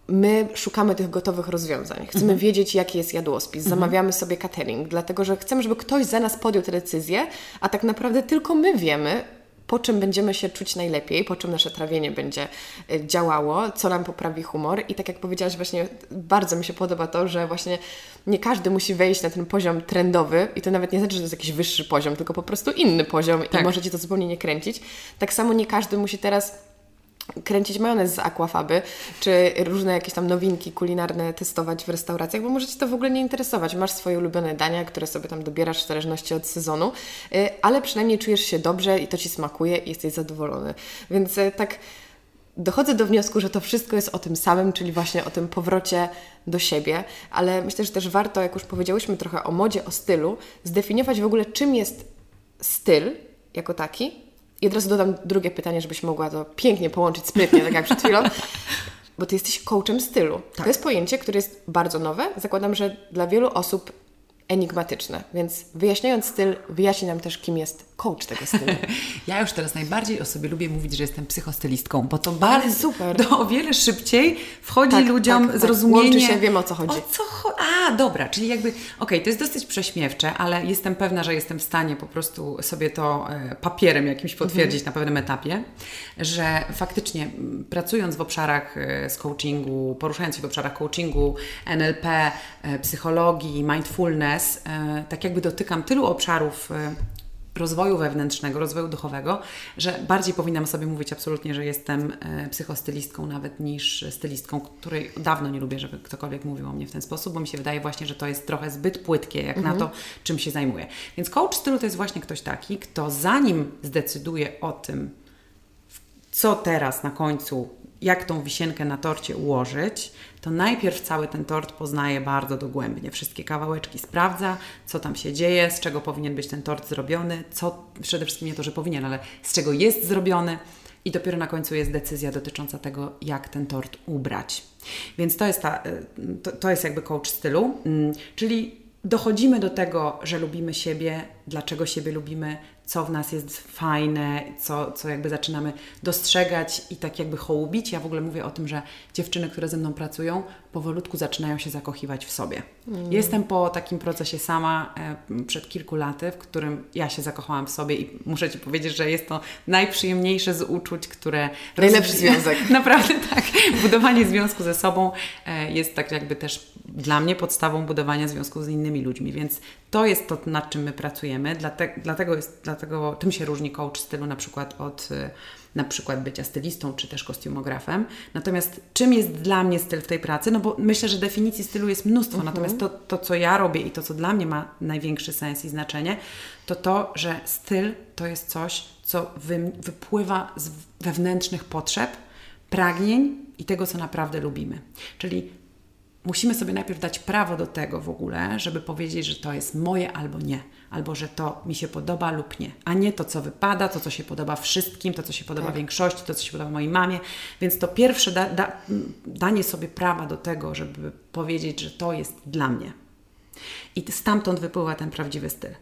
my szukamy tych gotowych rozwiązań. Chcemy mhm. wiedzieć, jaki jest jadłospis. Mhm. Zamawiamy sobie catering, dlatego że chcemy, żeby ktoś za nas podjął tę decyzję, a tak naprawdę tylko my wiemy, po czym będziemy się czuć najlepiej, po czym nasze trawienie będzie e, działało, co nam poprawi humor. I tak jak powiedziałaś, właśnie bardzo mi się podoba to, że właśnie nie każdy musi wejść na ten poziom trendowy i to nawet nie znaczy, że to jest jakiś wyższy poziom, tylko po prostu inny poziom tak. i możecie to zupełnie nie kręcić. Tak samo nie każdy musi teraz kręcić majonez z aquafaby, czy różne jakieś tam nowinki kulinarne testować w restauracjach, bo możecie to w ogóle nie interesować. Masz swoje ulubione dania, które sobie tam dobierasz w zależności od sezonu, y, ale przynajmniej czujesz się dobrze i to Ci smakuje i jesteś zadowolony. Więc y, tak dochodzę do wniosku, że to wszystko jest o tym samym, czyli właśnie o tym powrocie do siebie, ale myślę, że też warto, jak już powiedziałyśmy trochę o modzie, o stylu, zdefiniować w ogóle czym jest styl jako taki, i od razu dodam drugie pytanie, żebyś mogła to pięknie połączyć sprytnie, tak jak przed chwilą. Bo ty jesteś coachem stylu. Tak. To jest pojęcie, które jest bardzo nowe. Zakładam, że dla wielu osób enigmatyczne. Więc wyjaśniając styl, wyjaśni nam też, kim jest coach tego stylu. Ja już teraz najbardziej o sobie lubię mówić, że jestem psychostylistką, bo to bardzo super. To o wiele szybciej wchodzi tak, ludziom tak, zrozumienie. Tak. się, wiem o co chodzi. O co cho A, dobra, czyli jakby, okej, okay, to jest dosyć prześmiewcze, ale jestem pewna, że jestem w stanie po prostu sobie to e, papierem jakimś potwierdzić mhm. na pewnym etapie, że faktycznie pracując w obszarach e, z coachingu, poruszając się w obszarach coachingu, NLP, e, psychologii, mindfulness, tak jakby dotykam tylu obszarów rozwoju wewnętrznego, rozwoju duchowego, że bardziej powinnam sobie mówić absolutnie, że jestem e, psychostylistką nawet niż stylistką, której dawno nie lubię, żeby ktokolwiek mówił o mnie w ten sposób, bo mi się wydaje właśnie, że to jest trochę zbyt płytkie jak mhm. na to, czym się zajmuję. Więc coach stylu to jest właśnie ktoś taki, kto zanim zdecyduje o tym, co teraz na końcu jak tą wisienkę na torcie ułożyć, to najpierw cały ten tort poznaje bardzo dogłębnie. Wszystkie kawałeczki sprawdza, co tam się dzieje, z czego powinien być ten tort zrobiony, co przede wszystkim nie to, że powinien, ale z czego jest zrobiony. I dopiero na końcu jest decyzja dotycząca tego, jak ten tort ubrać. Więc to jest, ta, y, to, to jest jakby coach stylu, mm, czyli dochodzimy do tego, że lubimy siebie, dlaczego siebie lubimy, co w nas jest fajne, co, co jakby zaczynamy dostrzegać i tak jakby hołubić. Ja w ogóle mówię o tym, że dziewczyny, które ze mną pracują, powolutku zaczynają się zakochiwać w sobie. Mm. Jestem po takim procesie sama e, przed kilku laty, w którym ja się zakochałam w sobie i muszę Ci powiedzieć, że jest to najprzyjemniejsze z uczuć, które... Najlepszy związek. Naprawdę tak. Budowanie związku ze sobą e, jest tak jakby też dla mnie podstawą budowania związku z innymi ludźmi, więc to jest to, nad czym my pracujemy. Dlate, dlatego, jest, dlatego tym się różni coach stylu na przykład od na przykład bycia stylistą czy też kostiumografem. Natomiast czym jest dla mnie styl w tej pracy? No bo myślę, że definicji stylu jest mnóstwo, mhm. natomiast to, to, co ja robię i to, co dla mnie ma największy sens i znaczenie, to to, że styl to jest coś, co wy, wypływa z wewnętrznych potrzeb, pragnień i tego, co naprawdę lubimy. Czyli musimy sobie najpierw dać prawo do tego w ogóle, żeby powiedzieć, że to jest moje albo nie, albo że to mi się podoba lub nie, a nie to, co wypada, to, co się podoba wszystkim, to, co się podoba tak. większości, to, co się podoba mojej mamie. Więc to pierwsze da, da, danie sobie prawa do tego, żeby powiedzieć, że to jest dla mnie. I stamtąd wypływa ten prawdziwy styl.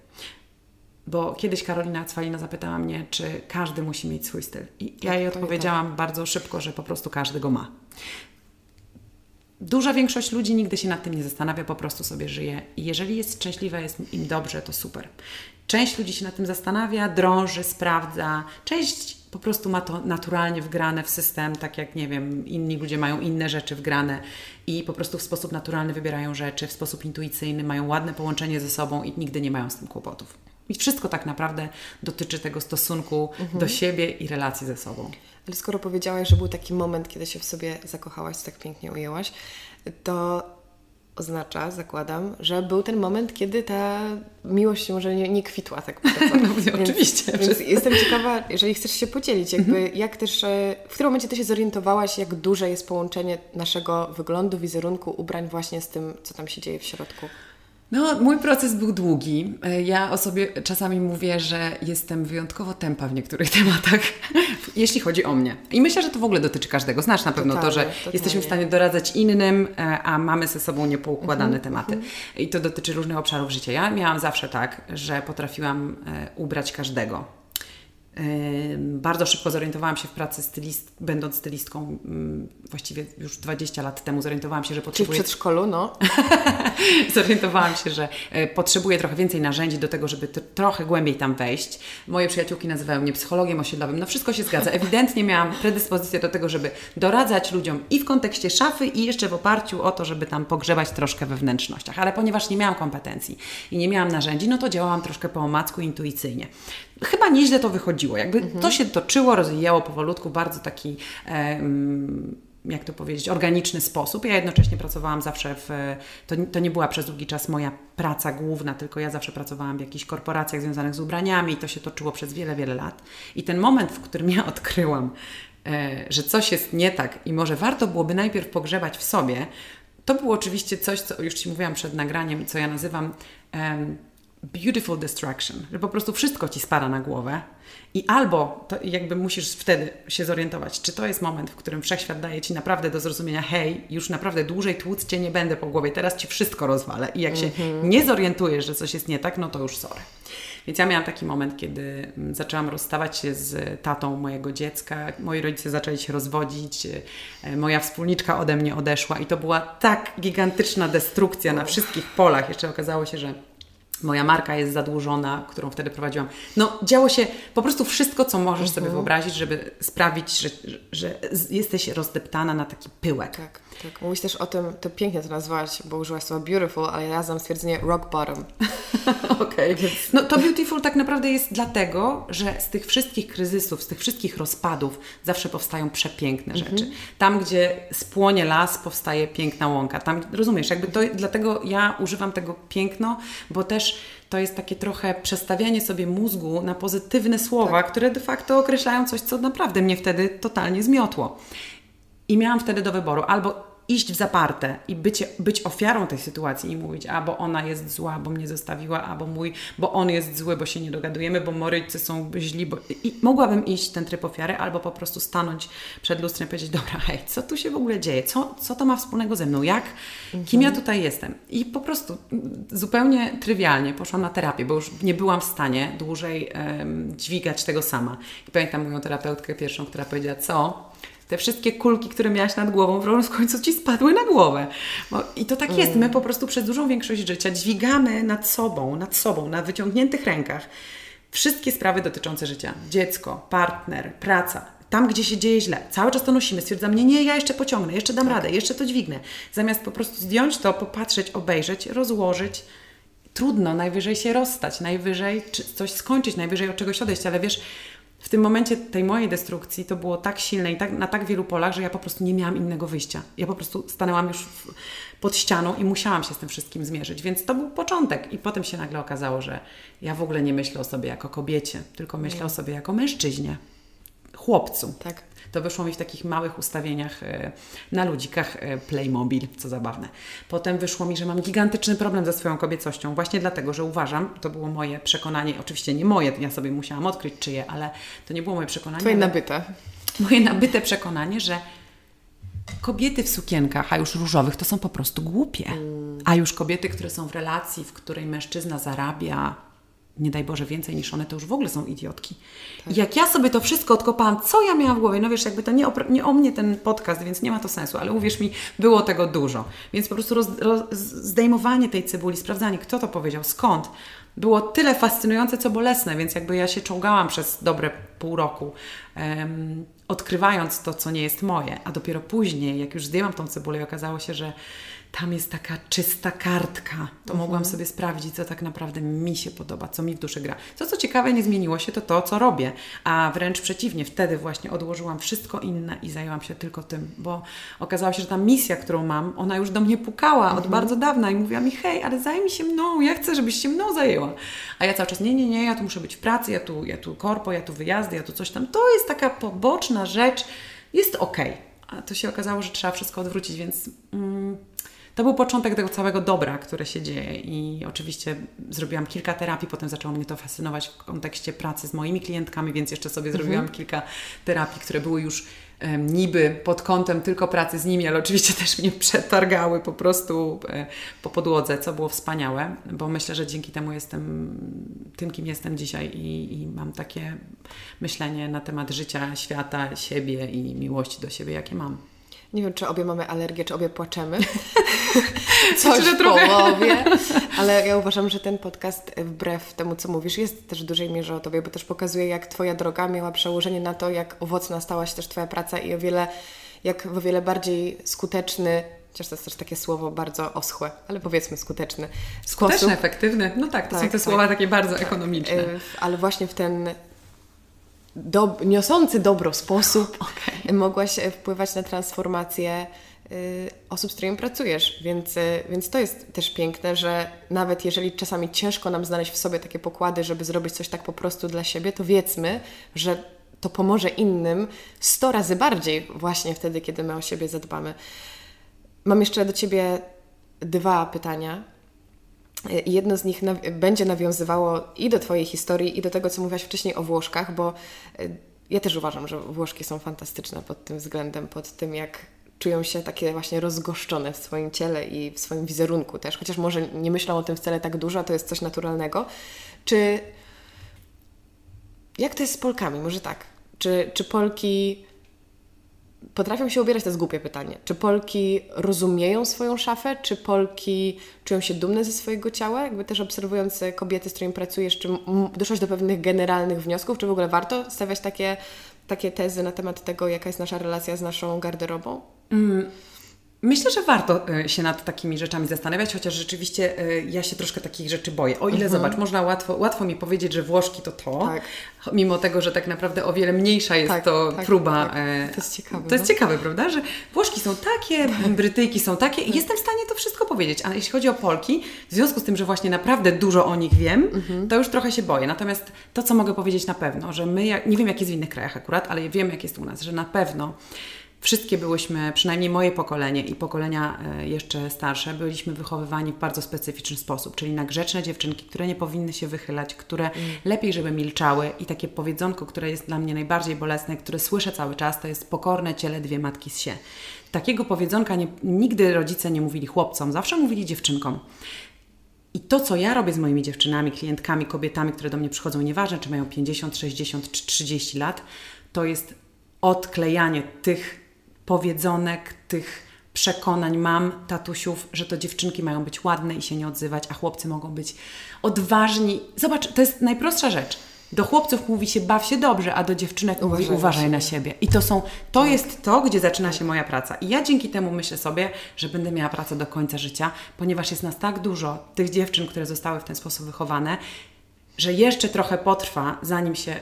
Bo kiedyś Karolina Cwalina zapytała mnie, czy każdy musi mieć swój styl. I ja jej odpowiedziałam bardzo szybko, że po prostu każdy go ma. Duża większość ludzi nigdy się nad tym nie zastanawia, po prostu sobie żyje. I jeżeli jest szczęśliwa, jest im dobrze, to super. Część ludzi się nad tym zastanawia, drąży, sprawdza. Część po prostu ma to naturalnie wgrane w system, tak jak, nie wiem, inni ludzie mają inne rzeczy wgrane i po prostu w sposób naturalny wybierają rzeczy, w sposób intuicyjny, mają ładne połączenie ze sobą i nigdy nie mają z tym kłopotów. I wszystko tak naprawdę dotyczy tego stosunku mhm. do siebie i relacji ze sobą. Ale skoro powiedziałaś, że był taki moment, kiedy się w sobie zakochałaś, tak pięknie ujęłaś, to oznacza, zakładam, że był ten moment, kiedy ta miłość może nie, nie kwitła tak bardzo. No, więc, oczywiście. Więc jestem ciekawa, jeżeli chcesz się podzielić, jakby mhm. jak też, e, w którym momencie Ty się zorientowałaś, jak duże jest połączenie naszego wyglądu, wizerunku, ubrań właśnie z tym, co tam się dzieje w środku? No, mój proces był długi. E, ja o sobie czasami mówię, że jestem wyjątkowo tempa w niektórych tematach, jeśli chodzi o mnie. I myślę, że to w ogóle dotyczy każdego. Znasz na pewno totalnie, to, że totalnie. jesteśmy w stanie doradzać innym, e, a mamy ze sobą niepoukładane mhm, tematy. Mhm. I to dotyczy różnych obszarów życia. Ja miałam zawsze tak, że potrafiłam e, ubrać każdego bardzo szybko zorientowałam się w pracy stylist, będąc stylistką, mm, właściwie już 20 lat temu zorientowałam się, że potrzebuję... Czyli w przedszkolu, no. zorientowałam się, że e, potrzebuję trochę więcej narzędzi do tego, żeby trochę głębiej tam wejść. Moje przyjaciółki nazywają mnie psychologiem osiedlowym. No wszystko się zgadza. Ewidentnie miałam predyspozycję do tego, żeby doradzać ludziom i w kontekście szafy i jeszcze w oparciu o to, żeby tam pogrzebać troszkę we wnętrznościach. Ale ponieważ nie miałam kompetencji i nie miałam narzędzi, no to działałam troszkę po omacku intuicyjnie chyba nieźle to wychodziło. Jakby mhm. to się toczyło, rozwijało powolutku, bardzo taki. E, jak to powiedzieć, organiczny sposób. Ja jednocześnie pracowałam zawsze w. To, to nie była przez długi czas moja praca główna, tylko ja zawsze pracowałam w jakichś korporacjach związanych z ubraniami i to się toczyło przez wiele, wiele lat. I ten moment, w którym ja odkryłam, e, że coś jest nie tak i może warto byłoby najpierw pogrzebać w sobie, to było oczywiście coś, co już Ci mówiłam przed nagraniem, co ja nazywam beautiful distraction, że po prostu wszystko ci spada na głowę i albo jakby musisz wtedy się zorientować, czy to jest moment, w którym wszechświat daje ci naprawdę do zrozumienia, hej, już naprawdę dłużej tłuc cię nie będę po głowie, teraz ci wszystko rozwalę i jak mm -hmm. się mhm. nie zorientujesz, że coś jest nie tak, no to już sorry. Więc ja miałam taki moment, kiedy mm, zaczęłam rozstawać się z tatą mojego dziecka. Moi rodzice zaczęli się rozwodzić, e, moja wspólniczka ode mnie odeszła i to była tak gigantyczna destrukcja na wszystkich polach. Jeszcze okazało się, że Moja marka jest zadłużona, którą wtedy prowadziłam. No, działo się po prostu wszystko, co możesz sobie mhm. wyobrazić, żeby sprawić, że, że jesteś rozdeptana na taki pyłek. Tak, tak. Mówisz też o tym, to pięknie to nazwałaś, bo użyłaś słowa beautiful, ale ja znam stwierdzenie rock bottom. Okej. Okay. No to beautiful tak naprawdę jest dlatego, że z tych wszystkich kryzysów, z tych wszystkich rozpadów zawsze powstają przepiękne mhm. rzeczy. Tam, gdzie spłonie las, powstaje piękna łąka. Tam, rozumiesz, jakby to, dlatego ja używam tego piękno, bo też to jest takie trochę przestawianie sobie mózgu na pozytywne słowa, tak. które de facto określają coś, co naprawdę mnie wtedy totalnie zmiotło. I miałam wtedy do wyboru albo iść w zaparte i być, być ofiarą tej sytuacji i mówić, a bo ona jest zła, bo mnie zostawiła, albo mój, bo on jest zły, bo się nie dogadujemy, bo moryjcy są źli. Bo... I mogłabym iść ten tryb ofiary, albo po prostu stanąć przed lustrem i powiedzieć, dobra, hej, co tu się w ogóle dzieje? Co, co to ma wspólnego ze mną? Jak? Mhm. Kim ja tutaj jestem? I po prostu zupełnie trywialnie poszłam na terapię, bo już nie byłam w stanie dłużej um, dźwigać tego sama. I pamiętam moją terapeutkę pierwszą, która powiedziała, co? Te wszystkie kulki, które miałaś nad głową, w końcu ci spadły na głowę. Bo, I to tak jest. My mm. po prostu przez dużą większość życia dźwigamy nad sobą, nad sobą, na wyciągniętych rękach wszystkie sprawy dotyczące życia. Dziecko, partner, praca, tam, gdzie się dzieje źle. Cały czas to nosimy. Stwierdzam, nie, nie, ja jeszcze pociągnę, jeszcze dam tak. radę, jeszcze to dźwignę. Zamiast po prostu zdjąć to, popatrzeć, obejrzeć, rozłożyć. Trudno, najwyżej się rozstać, najwyżej coś skończyć, najwyżej od czegoś odejść, ale wiesz, w tym momencie tej mojej destrukcji to było tak silne i tak, na tak wielu polach, że ja po prostu nie miałam innego wyjścia. Ja po prostu stanęłam już pod ścianą i musiałam się z tym wszystkim zmierzyć. Więc to był początek. I potem się nagle okazało, że ja w ogóle nie myślę o sobie jako kobiecie, tylko myślę o sobie jako mężczyźnie, chłopcu. Tak. To wyszło mi w takich małych ustawieniach e, na ludzikach e, Playmobil, co zabawne. Potem wyszło mi, że mam gigantyczny problem ze swoją kobiecością, właśnie dlatego, że uważam, to było moje przekonanie, oczywiście nie moje, ja sobie musiałam odkryć czyje, ale to nie było moje przekonanie. Twoje nabyte. Moje nabyte przekonanie, że kobiety w sukienkach, a już różowych, to są po prostu głupie. A już kobiety, które są w relacji, w której mężczyzna zarabia, nie daj Boże, więcej niż one, to już w ogóle są idiotki. I jak ja sobie to wszystko odkopałam, co ja miałam w głowie, no wiesz, jakby to nie o, nie o mnie ten podcast, więc nie ma to sensu, ale uwierz mi, było tego dużo. Więc po prostu roz, roz, zdejmowanie tej cebuli, sprawdzanie, kto to powiedział, skąd, było tyle fascynujące, co bolesne, więc jakby ja się czołgałam przez dobre pół roku, um, odkrywając to, co nie jest moje, a dopiero później, jak już zdjęłam tą cebulę i okazało się, że tam jest taka czysta kartka, to mhm. mogłam sobie sprawdzić, co tak naprawdę mi się podoba, co mi w duszy gra. To, co ciekawe, nie zmieniło się, to to, co robię, a wręcz przeciwnie, wtedy właśnie odłożyłam wszystko inne i zajęłam się tylko tym, bo okazało się, że ta misja, którą mam, ona już do mnie pukała mhm. od bardzo dawna i mówiła mi, hej, ale zajmij się mną, ja chcę, żebyś się mną zajęła. A ja cały czas, nie, nie, nie, ja tu muszę być w pracy, ja tu, ja tu korpo, ja tu wyjazdy, ja tu coś tam. To jest taka poboczna rzecz, jest okej. Okay. A to się okazało, że trzeba wszystko odwrócić, więc... Mm, to był początek tego całego dobra, które się dzieje i oczywiście zrobiłam kilka terapii, potem zaczęło mnie to fascynować w kontekście pracy z moimi klientkami, więc jeszcze sobie mhm. zrobiłam kilka terapii, które były już um, niby pod kątem tylko pracy z nimi, ale oczywiście też mnie przetargały po prostu e, po podłodze, co było wspaniałe, bo myślę, że dzięki temu jestem tym, kim jestem dzisiaj i, i mam takie myślenie na temat życia, świata, siebie i miłości do siebie, jakie mam. Nie wiem, czy obie mamy alergię, czy obie płaczemy. Coś w połowie. Ale ja uważam, że ten podcast, wbrew temu, co mówisz, jest też w dużej mierze o Tobie, bo też pokazuje, jak Twoja droga miała przełożenie na to, jak owocna stała się też Twoja praca i o wiele, jak o wiele bardziej skuteczny chociaż to jest też takie słowo bardzo oschłe, ale powiedzmy skuteczny. Skuteczny, efektywny. No tak, to tak, są te tak, słowa takie bardzo tak. ekonomiczne. E, ale właśnie w ten do, niosący dobro sposób okay. mogłaś e, wpływać na transformację y, osób, z którymi pracujesz. Więc, y, więc to jest też piękne, że nawet jeżeli czasami ciężko nam znaleźć w sobie takie pokłady, żeby zrobić coś tak po prostu dla siebie, to wiedzmy, że to pomoże innym sto razy bardziej właśnie wtedy, kiedy my o siebie zadbamy. Mam jeszcze do Ciebie dwa pytania. Jedno z nich naw będzie nawiązywało i do Twojej historii, i do tego, co mówiłaś wcześniej o Włoszkach, bo y, ja też uważam, że Włoszki są fantastyczne pod tym względem, pod tym, jak czują się takie właśnie rozgoszczone w swoim ciele i w swoim wizerunku też, chociaż może nie myślą o tym wcale tak dużo, to jest coś naturalnego. Czy jak to jest z Polkami? Może tak. Czy, czy Polki potrafią się ubierać, to jest głupie pytanie. Czy Polki rozumieją swoją szafę? Czy Polki czują się dumne ze swojego ciała? Jakby też obserwując kobiety, z którymi pracujesz, czy doszłaś do pewnych generalnych wniosków? Czy w ogóle warto stawiać takie, takie tezy na temat tego, jaka jest nasza relacja z naszą garderobą? Mm. Myślę, że warto e, się nad takimi rzeczami zastanawiać, chociaż rzeczywiście e, ja się troszkę takich rzeczy boję. O ile mhm. zobacz, można łatwo, łatwo mi powiedzieć, że Włoszki to to, tak. mimo tego, że tak naprawdę o wiele mniejsza jest tak, to tak, próba. Tak. E, to jest ciekawe. To jest no? ciekawe, prawda? Że Włoszki są takie, Brytyjki są takie i jestem w stanie to wszystko powiedzieć. A jeśli chodzi o Polki, w związku z tym, że właśnie naprawdę dużo o nich wiem, mhm. to już trochę się boję. Natomiast to, co mogę powiedzieć na pewno, że my, nie wiem jak jest w innych krajach akurat, ale wiem jak jest u nas, że na pewno Wszystkie byłyśmy, przynajmniej moje pokolenie i pokolenia e, jeszcze starsze, byliśmy wychowywani w bardzo specyficzny sposób, czyli na grzeczne dziewczynki, które nie powinny się wychylać, które mm. lepiej, żeby milczały i takie powiedzonko, które jest dla mnie najbardziej bolesne, które słyszę cały czas, to jest pokorne ciele dwie matki z się. Takiego powiedzonka nie, nigdy rodzice nie mówili chłopcom, zawsze mówili dziewczynkom. I to, co ja robię z moimi dziewczynami, klientkami, kobietami, które do mnie przychodzą, nieważne czy mają 50, 60 czy 30 lat, to jest odklejanie tych powiedzonek, tych przekonań mam, tatusiów, że to dziewczynki mają być ładne i się nie odzywać, a chłopcy mogą być odważni. Zobacz, to jest najprostsza rzecz. Do chłopców mówi się baw się dobrze, a do dziewczynek uważaj mówi uważaj na siebie. I to są, to tak. jest to, gdzie zaczyna się moja praca. I ja dzięki temu myślę sobie, że będę miała pracę do końca życia, ponieważ jest nas tak dużo, tych dziewczyn, które zostały w ten sposób wychowane, że jeszcze trochę potrwa, zanim się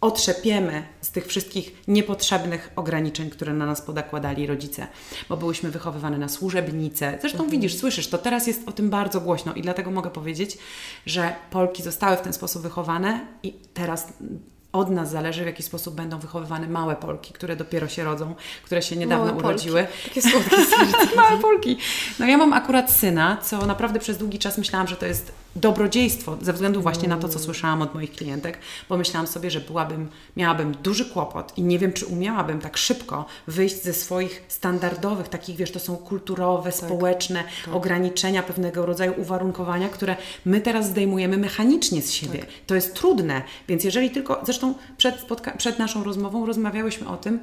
otrzepiemy z tych wszystkich niepotrzebnych ograniczeń, które na nas podakładali rodzice, bo byłyśmy wychowywane na służebnice. Zresztą mhm. widzisz, słyszysz, to teraz jest o tym bardzo głośno i dlatego mogę powiedzieć, że Polki zostały w ten sposób wychowane i teraz od nas zależy, w jaki sposób będą wychowywane małe Polki, które dopiero się rodzą, które się niedawno małe urodziły. Polki. Takie słodkie Małe Polki. No ja mam akurat syna, co naprawdę przez długi czas myślałam, że to jest dobrodziejstwo, ze względu właśnie na to, co słyszałam od moich klientek, bo myślałam sobie, że byłabym, miałabym duży kłopot i nie wiem, czy umiałabym tak szybko wyjść ze swoich standardowych, takich, wiesz, to są kulturowe, tak, społeczne tak. ograniczenia, pewnego rodzaju uwarunkowania, które my teraz zdejmujemy mechanicznie z siebie. Tak. To jest trudne, więc jeżeli tylko, zresztą przed, przed naszą rozmową rozmawiałyśmy o tym,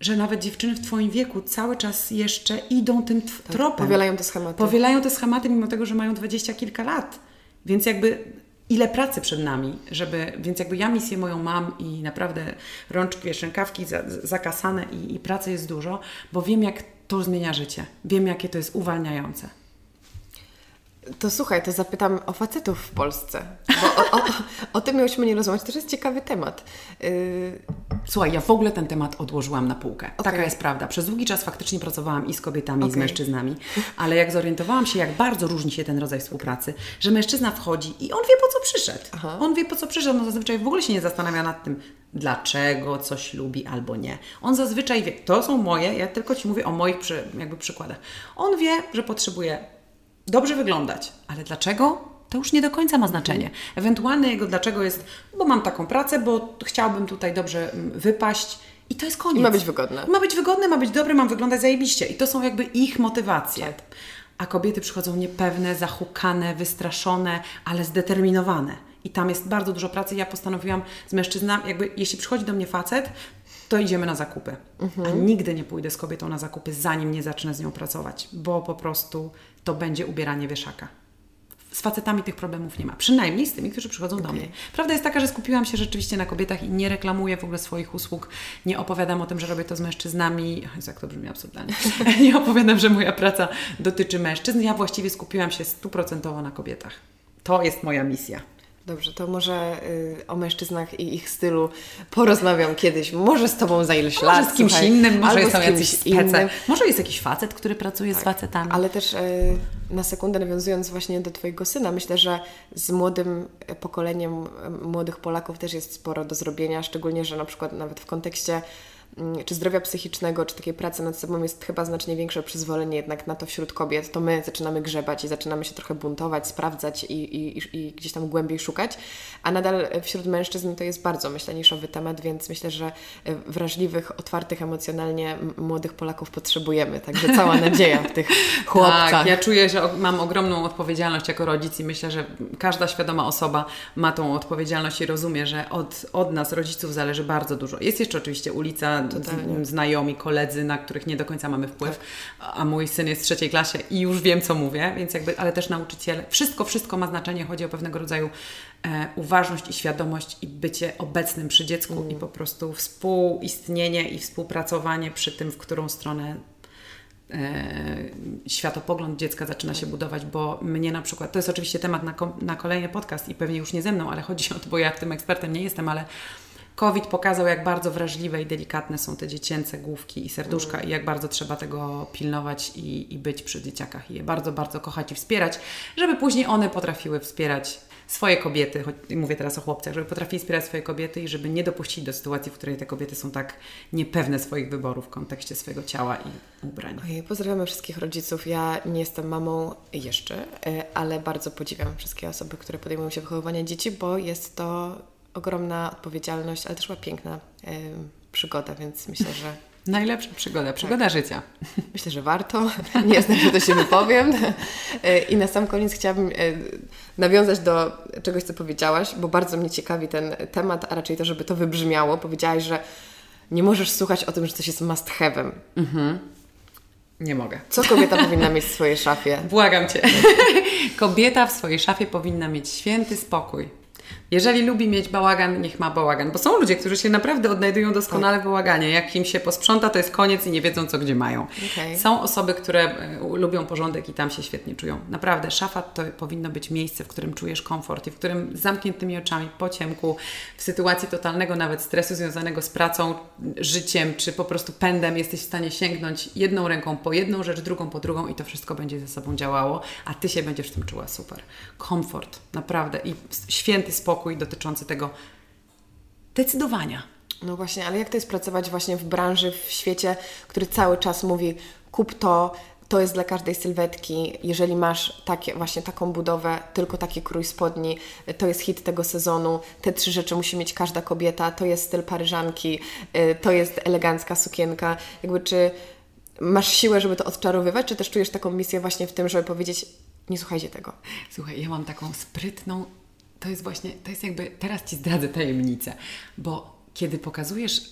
że nawet dziewczyny w Twoim wieku cały czas jeszcze idą tym tak, tropem. Powielają te schematy. Powielają te schematy, mimo tego, że mają dwadzieścia kilka lat. Więc jakby ile pracy przed nami, żeby, więc jakby ja misję moją mam i naprawdę rączki, szczękawki zakasane i, i pracy jest dużo, bo wiem jak to zmienia życie. Wiem jakie to jest uwalniające. To słuchaj, to zapytam o facetów w Polsce, bo o, o, o tym miałyśmy nie rozmawiać, to jest ciekawy temat. Yy... Słuchaj, ja w ogóle ten temat odłożyłam na półkę. Okay. Taka jest prawda. Przez długi czas faktycznie pracowałam i z kobietami, okay. i z mężczyznami, ale jak zorientowałam się, jak bardzo różni się ten rodzaj współpracy, że mężczyzna wchodzi i on wie po co przyszedł. Aha. On wie po co przyszedł, no zazwyczaj w ogóle się nie zastanawia nad tym, dlaczego coś lubi albo nie. On zazwyczaj wie, to są moje, ja tylko Ci mówię o moich przy, jakby przykładach. On wie, że potrzebuje dobrze wyglądać. Ale dlaczego? To już nie do końca ma znaczenie. Ewentualne jego dlaczego jest, bo mam taką pracę, bo chciałbym tutaj dobrze mm, wypaść. I to jest koniec. I ma być wygodne. Ma być wygodne, ma być dobry, mam wyglądać zajebiście. I to są jakby ich motywacje. Tak. A kobiety przychodzą niepewne, zahukane, wystraszone, ale zdeterminowane. I tam jest bardzo dużo pracy. Ja postanowiłam z mężczyznami, jakby jeśli przychodzi do mnie facet, to idziemy na zakupy. Mhm. A nigdy nie pójdę z kobietą na zakupy, zanim nie zacznę z nią pracować, bo po prostu to będzie ubieranie wieszaka. Z facetami tych problemów nie ma. Przynajmniej z tymi, którzy przychodzą okay. do mnie. Prawda jest taka, że skupiłam się rzeczywiście na kobietach i nie reklamuję w ogóle swoich usług. Nie opowiadam o tym, że robię to z mężczyznami. Jezu, jak to brzmi absurdalnie. nie opowiadam, że moja praca dotyczy mężczyzn. Ja właściwie skupiłam się stuprocentowo na kobietach. To jest moja misja. Dobrze, to może y, o mężczyznach i ich stylu porozmawiam kiedyś. Może z Tobą za ileś lat. Może z kimś słuchaj, innym, może są jacyś spece. Może jest jakiś facet, który pracuje tak, z facetami. Ale też y, na sekundę nawiązując właśnie do Twojego syna, myślę, że z młodym pokoleniem y, młodych Polaków też jest sporo do zrobienia, szczególnie, że na przykład nawet w kontekście czy zdrowia psychicznego, czy takiej pracy nad sobą jest chyba znacznie większe przyzwolenie jednak na to wśród kobiet, to my zaczynamy grzebać i zaczynamy się trochę buntować, sprawdzać i, i, i gdzieś tam głębiej szukać, a nadal wśród mężczyzn to jest bardzo, myślę, niszowy temat, więc myślę, że e, wrażliwych, otwartych emocjonalnie młodych Polaków potrzebujemy, także cała nadzieja w tych chłopcach. Tak, ja czuję, że mam ogromną odpowiedzialność jako rodzic i myślę, że każda świadoma osoba ma tą odpowiedzialność i rozumie, że od, od nas, rodziców, zależy bardzo dużo. Jest jeszcze oczywiście ulica Totalnie. znajomi, koledzy, na których nie do końca mamy wpływ, tak. a mój syn jest w trzeciej klasie i już wiem, co mówię, więc jakby, ale też nauczyciele. Wszystko, wszystko ma znaczenie, chodzi o pewnego rodzaju e, uważność i świadomość i bycie obecnym przy dziecku mm. i po prostu współistnienie i współpracowanie przy tym, w którą stronę e, światopogląd dziecka zaczyna się budować, bo mnie na przykład, to jest oczywiście temat na, na kolejny podcast i pewnie już nie ze mną, ale chodzi o to, bo ja tym ekspertem nie jestem, ale COVID pokazał, jak bardzo wrażliwe i delikatne są te dziecięce główki i serduszka mm. i jak bardzo trzeba tego pilnować i, i być przy dzieciakach i je bardzo, bardzo kochać i wspierać, żeby później one potrafiły wspierać swoje kobiety, choć mówię teraz o chłopcach, żeby potrafili wspierać swoje kobiety i żeby nie dopuścić do sytuacji, w której te kobiety są tak niepewne swoich wyborów w kontekście swojego ciała i ubrań. Ojej, pozdrawiamy wszystkich rodziców. Ja nie jestem mamą jeszcze, e, ale bardzo podziwiam wszystkie osoby, które podejmują się wychowywania dzieci, bo jest to ogromna odpowiedzialność, ale też chyba piękna y, przygoda, więc myślę, że. Najlepsza przygoda, przygoda tak. życia. Myślę, że warto. Nie znam, że to się wypowiem. E, I na sam koniec chciałabym e, nawiązać do czegoś, co powiedziałaś, bo bardzo mnie ciekawi ten temat, a raczej to, żeby to wybrzmiało. Powiedziałaś, że nie możesz słuchać o tym, że coś jest must have'em. Mhm. Nie mogę. Co kobieta powinna mieć w swojej szafie? Błagam Cię. kobieta w swojej szafie powinna mieć święty spokój Jeżeli lubi mieć bałagan, niech ma bałagan. Bo są ludzie, którzy się naprawdę odnajdują doskonale w bałaganie. Jak im się posprząta, to jest koniec i nie wiedzą, co gdzie mają. Okej. Są osoby, które e, lubią porządek i tam się świetnie czują. Naprawdę, szafa to powinno być miejsce, w którym czujesz komfort i w którym z zamkniętymi oczami, po ciemku, w sytuacji totalnego nawet stresu związanego z pracą, życiem, czy po prostu pędem, jesteś w stanie sięgnąć jedną ręką po jedną rzecz, drugą po drugą i to wszystko będzie ze sobą działało, a Ty się będziesz w tym czuła super. Komfort, naprawdę i święty spokój dotyczący tego decydowania. No właśnie, ale jak to jest pracować właśnie w branży, w świecie, który cały czas mówi kup to, to jest dla każdej sylwetki, jeżeli masz takie, właśnie taką budowę, tylko taki krój spodni, to jest hit tego sezonu, te trzy rzeczy musi mieć każda kobieta, to jest styl paryżanki, y, to jest elegancka sukienka, jakby czy masz siłę, żeby to odczarowywać, czy też czujesz taką misję właśnie w tym, żeby powiedzieć, nie słuchajcie tego. Słuchaj, ja mam taką sprytną, to jest właśnie, to jest jakby, teraz Ci zdradzę tajemnicę, bo kiedy pokazujesz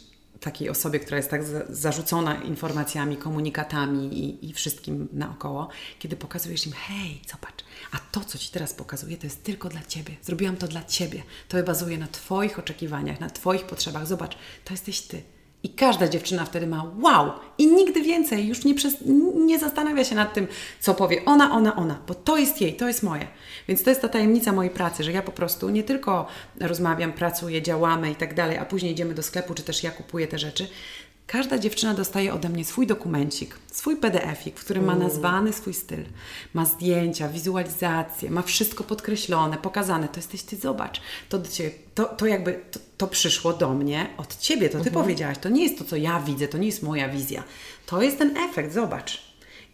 takiej osobie, która jest tak za- zarzucona informacjami, komunikatami i, i wszystkim naokoło, kiedy pokazujesz im, hej, zobacz, a to, co Ci teraz pokazuję, to jest tylko dla Ciebie. Zrobiłam to dla Ciebie. To bazuje na Twoich oczekiwaniach, na Twoich potrzebach. Zobacz, to jesteś Ty. I każda dziewczyna wtedy ma wow! I nigdy więcej już nie, przez, nie zastanawia się nad tym, co powie ona, ona, ona, bo to jest jej, to jest moje. Więc to jest ta tajemnica mojej pracy, że ja po prostu nie tylko rozmawiam, pracuję, działamy i tak dalej, a później idziemy do sklepu, czy też ja kupuję te rzeczy. Każda dziewczyna dostaje ode mnie swój dokumencik, swój PDF-ik, w którym ma nazwany swój styl. Ma zdjęcia, wizualizacje, ma wszystko podkreślone, pokazane. To jesteś ty, zobacz. To, do ciebie, to, to jakby to, to przyszło do mnie od ciebie, to ty powiedziałaś. To nie jest to, co ja widzę, to nie jest moja wizja. To jest ten efekt, zobacz.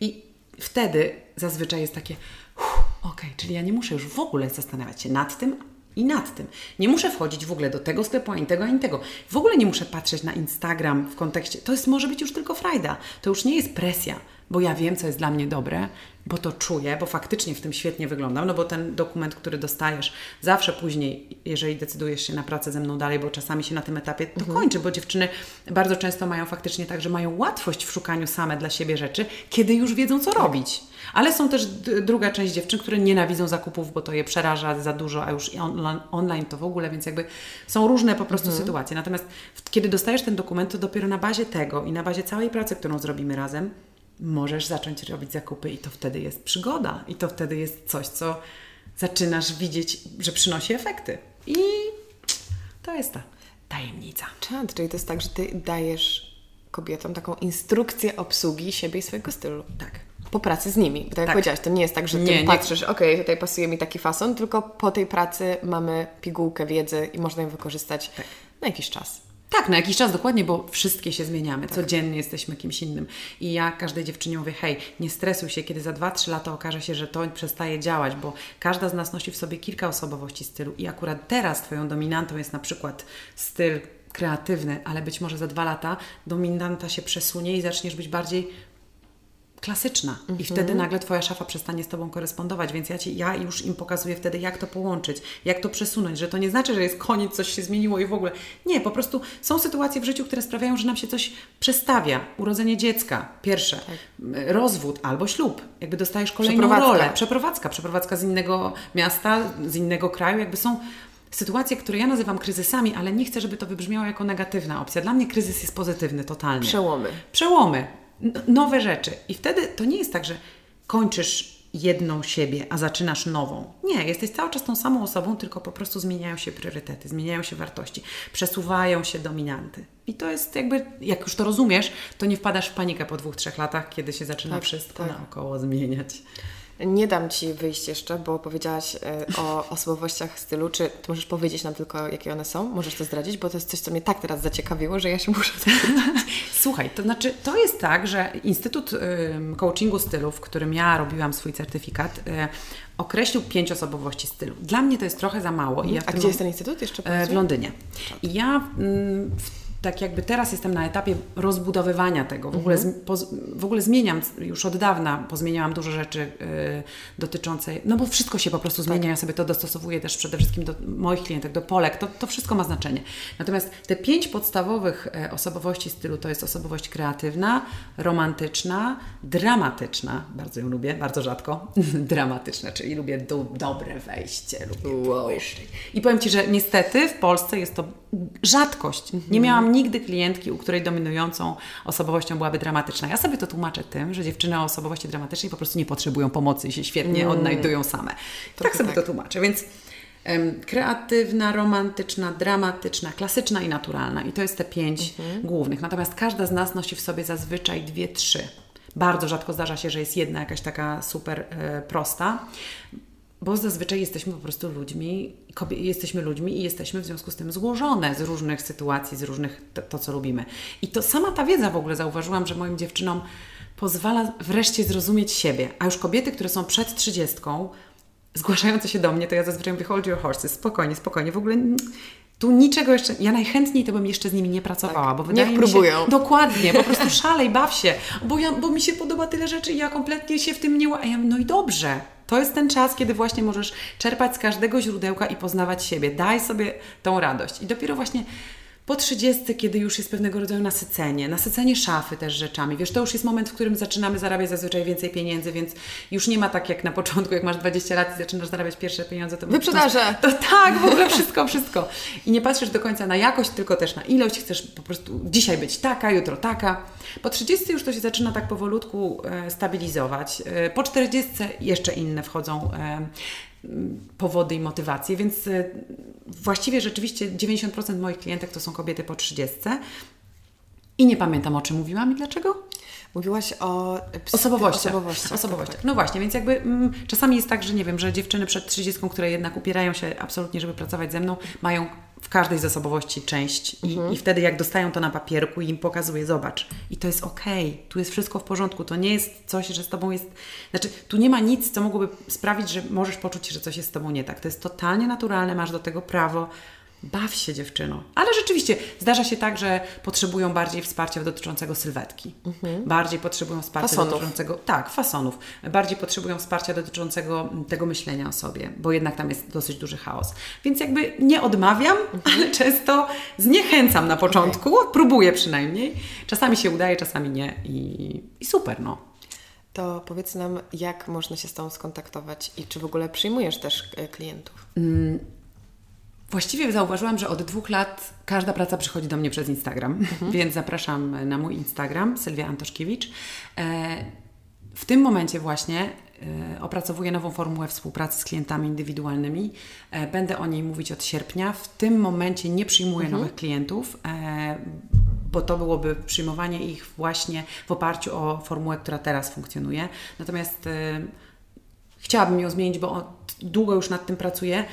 I wtedy zazwyczaj jest takie, "Uff, okej, czyli ja nie muszę już w ogóle zastanawiać się nad tym, i nad tym. Nie muszę wchodzić w ogóle do tego sklepu, ani tego, ani tego. W ogóle nie muszę patrzeć na Instagram w kontekście. To jest może być już tylko frajda. To już nie jest presja, bo ja wiem, co jest dla mnie dobre, bo to czuję, bo faktycznie w tym świetnie wyglądam, no bo ten dokument, który dostajesz, zawsze później, jeżeli decydujesz się na pracę ze mną dalej, bo czasami się na tym etapie to kończy, bo dziewczyny bardzo często mają faktycznie tak, że mają łatwość w szukaniu same dla siebie rzeczy, kiedy już wiedzą, co robić. Ale są też druga część dziewczyn, które nienawidzą zakupów, bo to je przeraża za dużo, a już i online, to w ogóle, więc jakby są różne po prostu sytuacje. Natomiast kiedy dostajesz ten dokument, to dopiero na bazie tego i na bazie całej pracy, którą zrobimy razem, możesz zacząć robić zakupy i to wtedy jest przygoda i to wtedy jest coś, co zaczynasz widzieć, że przynosi efekty. I to jest ta tajemnica. Czad, czyli to jest tak, że Ty dajesz kobietom taką instrukcję obsługi siebie i swojego stylu. Tak. Po pracy z nimi. Tak jak Tak. powiedziałaś, to nie jest tak, że Ty Nie, patrzysz, okej, tutaj pasuje mi taki fason, tylko po tej pracy mamy pigułkę wiedzy i można ją wykorzystać na jakiś czas. Tak, na jakiś czas dokładnie, bo wszystkie się zmieniamy. Codziennie jesteśmy kimś innym. I ja każdej dziewczynie mówię, hej, nie stresuj się, kiedy za 2-3 lata okaże się, że to przestaje działać, bo każda z nas nosi w sobie kilka osobowości stylu i akurat teraz Twoją dominantą jest na przykład styl kreatywny, ale być może za dwa lata dominanta się przesunie i zaczniesz być bardziej klasyczna i wtedy nagle Twoja szafa przestanie z Tobą korespondować, więc ja, ci, ja już im pokazuję wtedy, jak to połączyć, jak to przesunąć, że to nie znaczy, że jest koniec, coś się zmieniło i w ogóle. Nie, po prostu są sytuacje w życiu, które sprawiają, że nam się coś przestawia. Urodzenie dziecka, pierwsze, m, rozwód albo ślub, jakby dostajesz kolejną Przeprowadzka. rolę. Przeprowadzka, przeprowadzka z innego miasta, z innego kraju, jakby są sytuacje, które ja nazywam kryzysami, ale nie chcę, żeby to wybrzmiało jako negatywna opcja. Dla mnie kryzys jest pozytywny totalnie Przełomy. przełomy, nowe rzeczy. I wtedy to nie jest tak, że kończysz jedną siebie, a zaczynasz nową. Nie, jesteś cały czas tą samą osobą, tylko po prostu zmieniają się priorytety, zmieniają się wartości, przesuwają się dominanty. I to jest jakby, jak już to rozumiesz, to nie wpadasz w panikę po dwóch, trzech latach, kiedy się zaczyna Tak, wszystko tak. naokoło zmieniać. Nie dam Ci wyjść jeszcze, bo powiedziałaś e, o osobowościach stylu. Czy możesz powiedzieć nam tylko, jakie one są? Możesz to zdradzić, bo to jest coś, co mnie tak teraz zaciekawiło, że ja się muszę Słuchaj, to znaczy, to jest tak, że Instytut Coachingu Stylu, w którym ja robiłam swój certyfikat, y, określił pięć osobowości stylu. Dla mnie to jest trochę za mało. I ja A gdzie jest ten instytut? Jeszcze E, w. Londynie. I ja w tak jakby teraz jestem na etapie rozbudowywania tego. W, ogóle, Mhm. z, poz, w ogóle zmieniam już od dawna, pozmieniałam dużo rzeczy y, dotyczące, no bo wszystko się po prostu zmienia, ja sobie to dostosowuję też przede wszystkim do moich klientek, do Polek, to, to wszystko ma znaczenie. Natomiast te pięć podstawowych e, osobowości stylu to jest osobowość kreatywna, romantyczna, dramatyczna, bardzo ją lubię, bardzo rzadko, dramatyczna, czyli lubię do, dobre wejście, lubię Wow. i powiem Ci, że niestety w Polsce jest to rzadkość. Nie miałam nigdy klientki, u której dominującą osobowością byłaby dramatyczna. Ja sobie to tłumaczę tym, że dziewczyny o osobowości dramatycznej po prostu nie potrzebują pomocy i się świetnie odnajdują same. Tak sobie tak. to tłumaczę. Więc kreatywna, romantyczna, dramatyczna, klasyczna i naturalna. I to jest te pięć głównych. Natomiast każda z nas nosi w sobie zazwyczaj dwie, trzy. Bardzo rzadko zdarza się, że jest jedna jakaś taka super e, prosta. Bo zazwyczaj jesteśmy po prostu ludźmi, kobie- jesteśmy ludźmi i jesteśmy w związku z tym złożone z różnych sytuacji, z różnych to, to, co lubimy. I to sama ta wiedza w ogóle zauważyłam, że moim dziewczynom pozwala wreszcie zrozumieć siebie. A już kobiety, które są przed trzydziestką, zgłaszające się do mnie, to ja zazwyczaj mówię, hold your horses, spokojnie, spokojnie, w ogóle tu niczego jeszcze, ja najchętniej to bym jeszcze z nimi nie pracowała, bo wydaje Tak. Niech mi się, próbują. Dokładnie, po prostu szalej, baw się, bo, ja, bo mi się podoba tyle rzeczy i ja kompletnie się w tym nie... A ja no i dobrze. To jest ten czas, kiedy właśnie możesz czerpać z każdego źródełka i poznawać siebie. Daj sobie tą radość. I dopiero właśnie po 30, kiedy już jest pewnego rodzaju nasycenie, nasycenie szafy też rzeczami. Wiesz, to już jest moment, w którym zaczynamy zarabiać zazwyczaj więcej pieniędzy, więc już nie ma tak jak na początku, jak masz 20 lat i zaczynasz zarabiać pierwsze pieniądze, to Wyprzedaże. To, to tak, w ogóle wszystko, wszystko. I nie patrzysz do końca na jakość, tylko też na ilość. Chcesz po prostu dzisiaj być taka, jutro taka. Po 30 już to się zaczyna tak powolutku e, stabilizować. E, po 40 jeszcze inne wchodzą e, powody i motywacje, więc e, właściwie rzeczywiście 90% moich klientek to są kobiety po 30. I nie pamiętam o czym mówiłam i dlaczego. Mówiłaś o Osobowościach. osobowościach. Osobowościach. Tak, No właśnie, więc jakby mm, czasami jest tak, że nie wiem, że dziewczyny przed 30, które jednak upierają się absolutnie, żeby pracować ze mną, mają w każdej z osobowości część i, Mhm. i wtedy jak dostają to na papierku i im pokazuję, zobacz, i to jest okej, tu jest wszystko w porządku, to nie jest coś, że z Tobą jest, znaczy tu nie ma nic, co mogłoby sprawić, że możesz poczuć, że coś jest z Tobą nie tak. To jest totalnie naturalne, masz do tego prawo. Baw się dziewczyno. Ale rzeczywiście zdarza się tak, że potrzebują bardziej wsparcia dotyczącego sylwetki. Bardziej potrzebują wsparcia Mhm. Fasonów. dotyczącego. Tak, fasonów. Bardziej potrzebują wsparcia dotyczącego mm, tego myślenia o sobie, bo jednak tam jest dosyć duży chaos. Więc jakby nie odmawiam, Mhm. ale często zniechęcam na początku, próbuję przynajmniej. Czasami się udaje, czasami nie i, i super, no. To powiedz nam, jak można się z Tobą skontaktować i czy w ogóle przyjmujesz też e, klientów? Właściwie zauważyłam, że od dwóch lat każda praca przychodzi do mnie przez Instagram, więc zapraszam na mój Instagram, Sylwia Antoszkiewicz. E, W tym momencie właśnie e, opracowuję nową formułę współpracy z klientami indywidualnymi. E, Będę o niej mówić od sierpnia. W tym momencie nie przyjmuję nowych klientów, bo to byłoby przyjmowanie ich właśnie w oparciu o formułę, która teraz funkcjonuje. Natomiast Chciałabym ją zmienić, bo długo już nad tym pracuję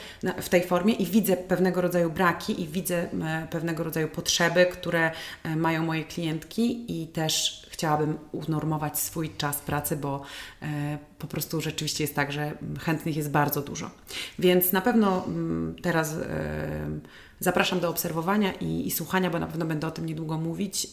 w tej formie i widzę pewnego rodzaju braki i widzę e, pewnego rodzaju potrzeby, które e, mają moje klientki i też chciałabym unormować swój czas pracy, bo e, po prostu rzeczywiście jest tak, że chętnych jest bardzo dużo. Więc na pewno teraz zapraszam do obserwowania i, i słuchania, bo na pewno będę o tym niedługo mówić.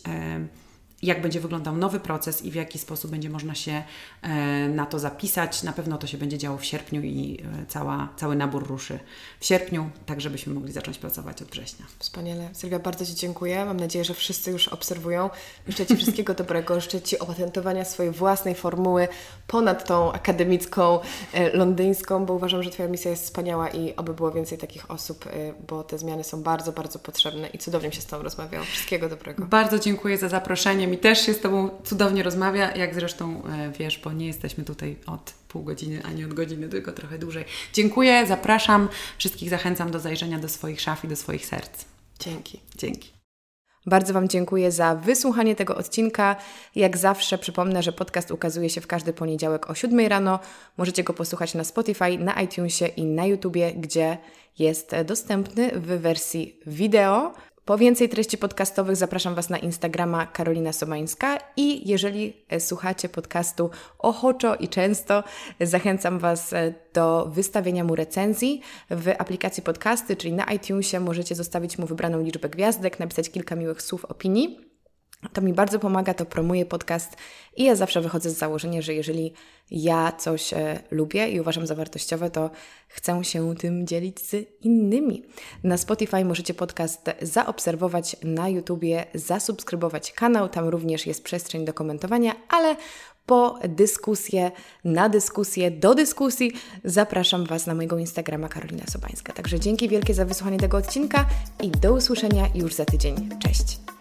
Jak będzie wyglądał nowy proces i w jaki sposób będzie można się e, na to zapisać. Na pewno to się będzie działo w sierpniu i e, cała, cały nabór ruszy w sierpniu, tak żebyśmy mogli zacząć pracować od września. Wspaniale. Sylwia, bardzo Ci dziękuję. Mam nadzieję, że wszyscy już obserwują. Życzę Ci wszystkiego dobrego. Życzę Ci opatentowania swojej własnej formuły ponad tą akademicką, e, londyńską, bo uważam, że Twoja misja jest wspaniała i oby było więcej takich osób, bo te zmiany są bardzo, bardzo potrzebne i cudownie się z Tobą rozmawiało. Wszystkiego dobrego. Bardzo dziękuję za zaproszenie. Mi też się z Tobą cudownie rozmawia, jak zresztą e, wiesz, bo nie jesteśmy tutaj od pół godziny, ani od godziny, tylko trochę dłużej. Dziękuję, zapraszam. Wszystkich zachęcam do zajrzenia do swoich szaf i do swoich serc. Dzięki. Dzięki. Bardzo Wam dziękuję za wysłuchanie tego odcinka. Jak zawsze przypomnę, że podcast ukazuje się w każdy poniedziałek o 7 rano. Możecie go posłuchać na Spotify, na iTunesie i na YouTubie, gdzie jest dostępny w wersji wideo. Po więcej treści podcastowych zapraszam Was na Instagrama Karolina Sobańska i jeżeli e, słuchacie podcastu ochoczo i często, zachęcam Was e, do wystawienia mu recenzji w aplikacji podcasty, czyli na iTunesie możecie zostawić mu wybraną liczbę gwiazdek, napisać kilka miłych słów opinii. To mi bardzo pomaga, to promuje podcast i ja zawsze wychodzę z założenia, że jeżeli ja coś e, lubię i uważam za wartościowe, to chcę się tym dzielić z innymi. Na Spotify możecie podcast zaobserwować, na YouTubie zasubskrybować kanał, tam również jest przestrzeń do komentowania, ale po dyskusję, na dyskusję, do dyskusji zapraszam Was na mojego Instagrama Karolina Sobańska. Także dzięki wielkie za wysłuchanie tego odcinka i do usłyszenia już za tydzień. Cześć!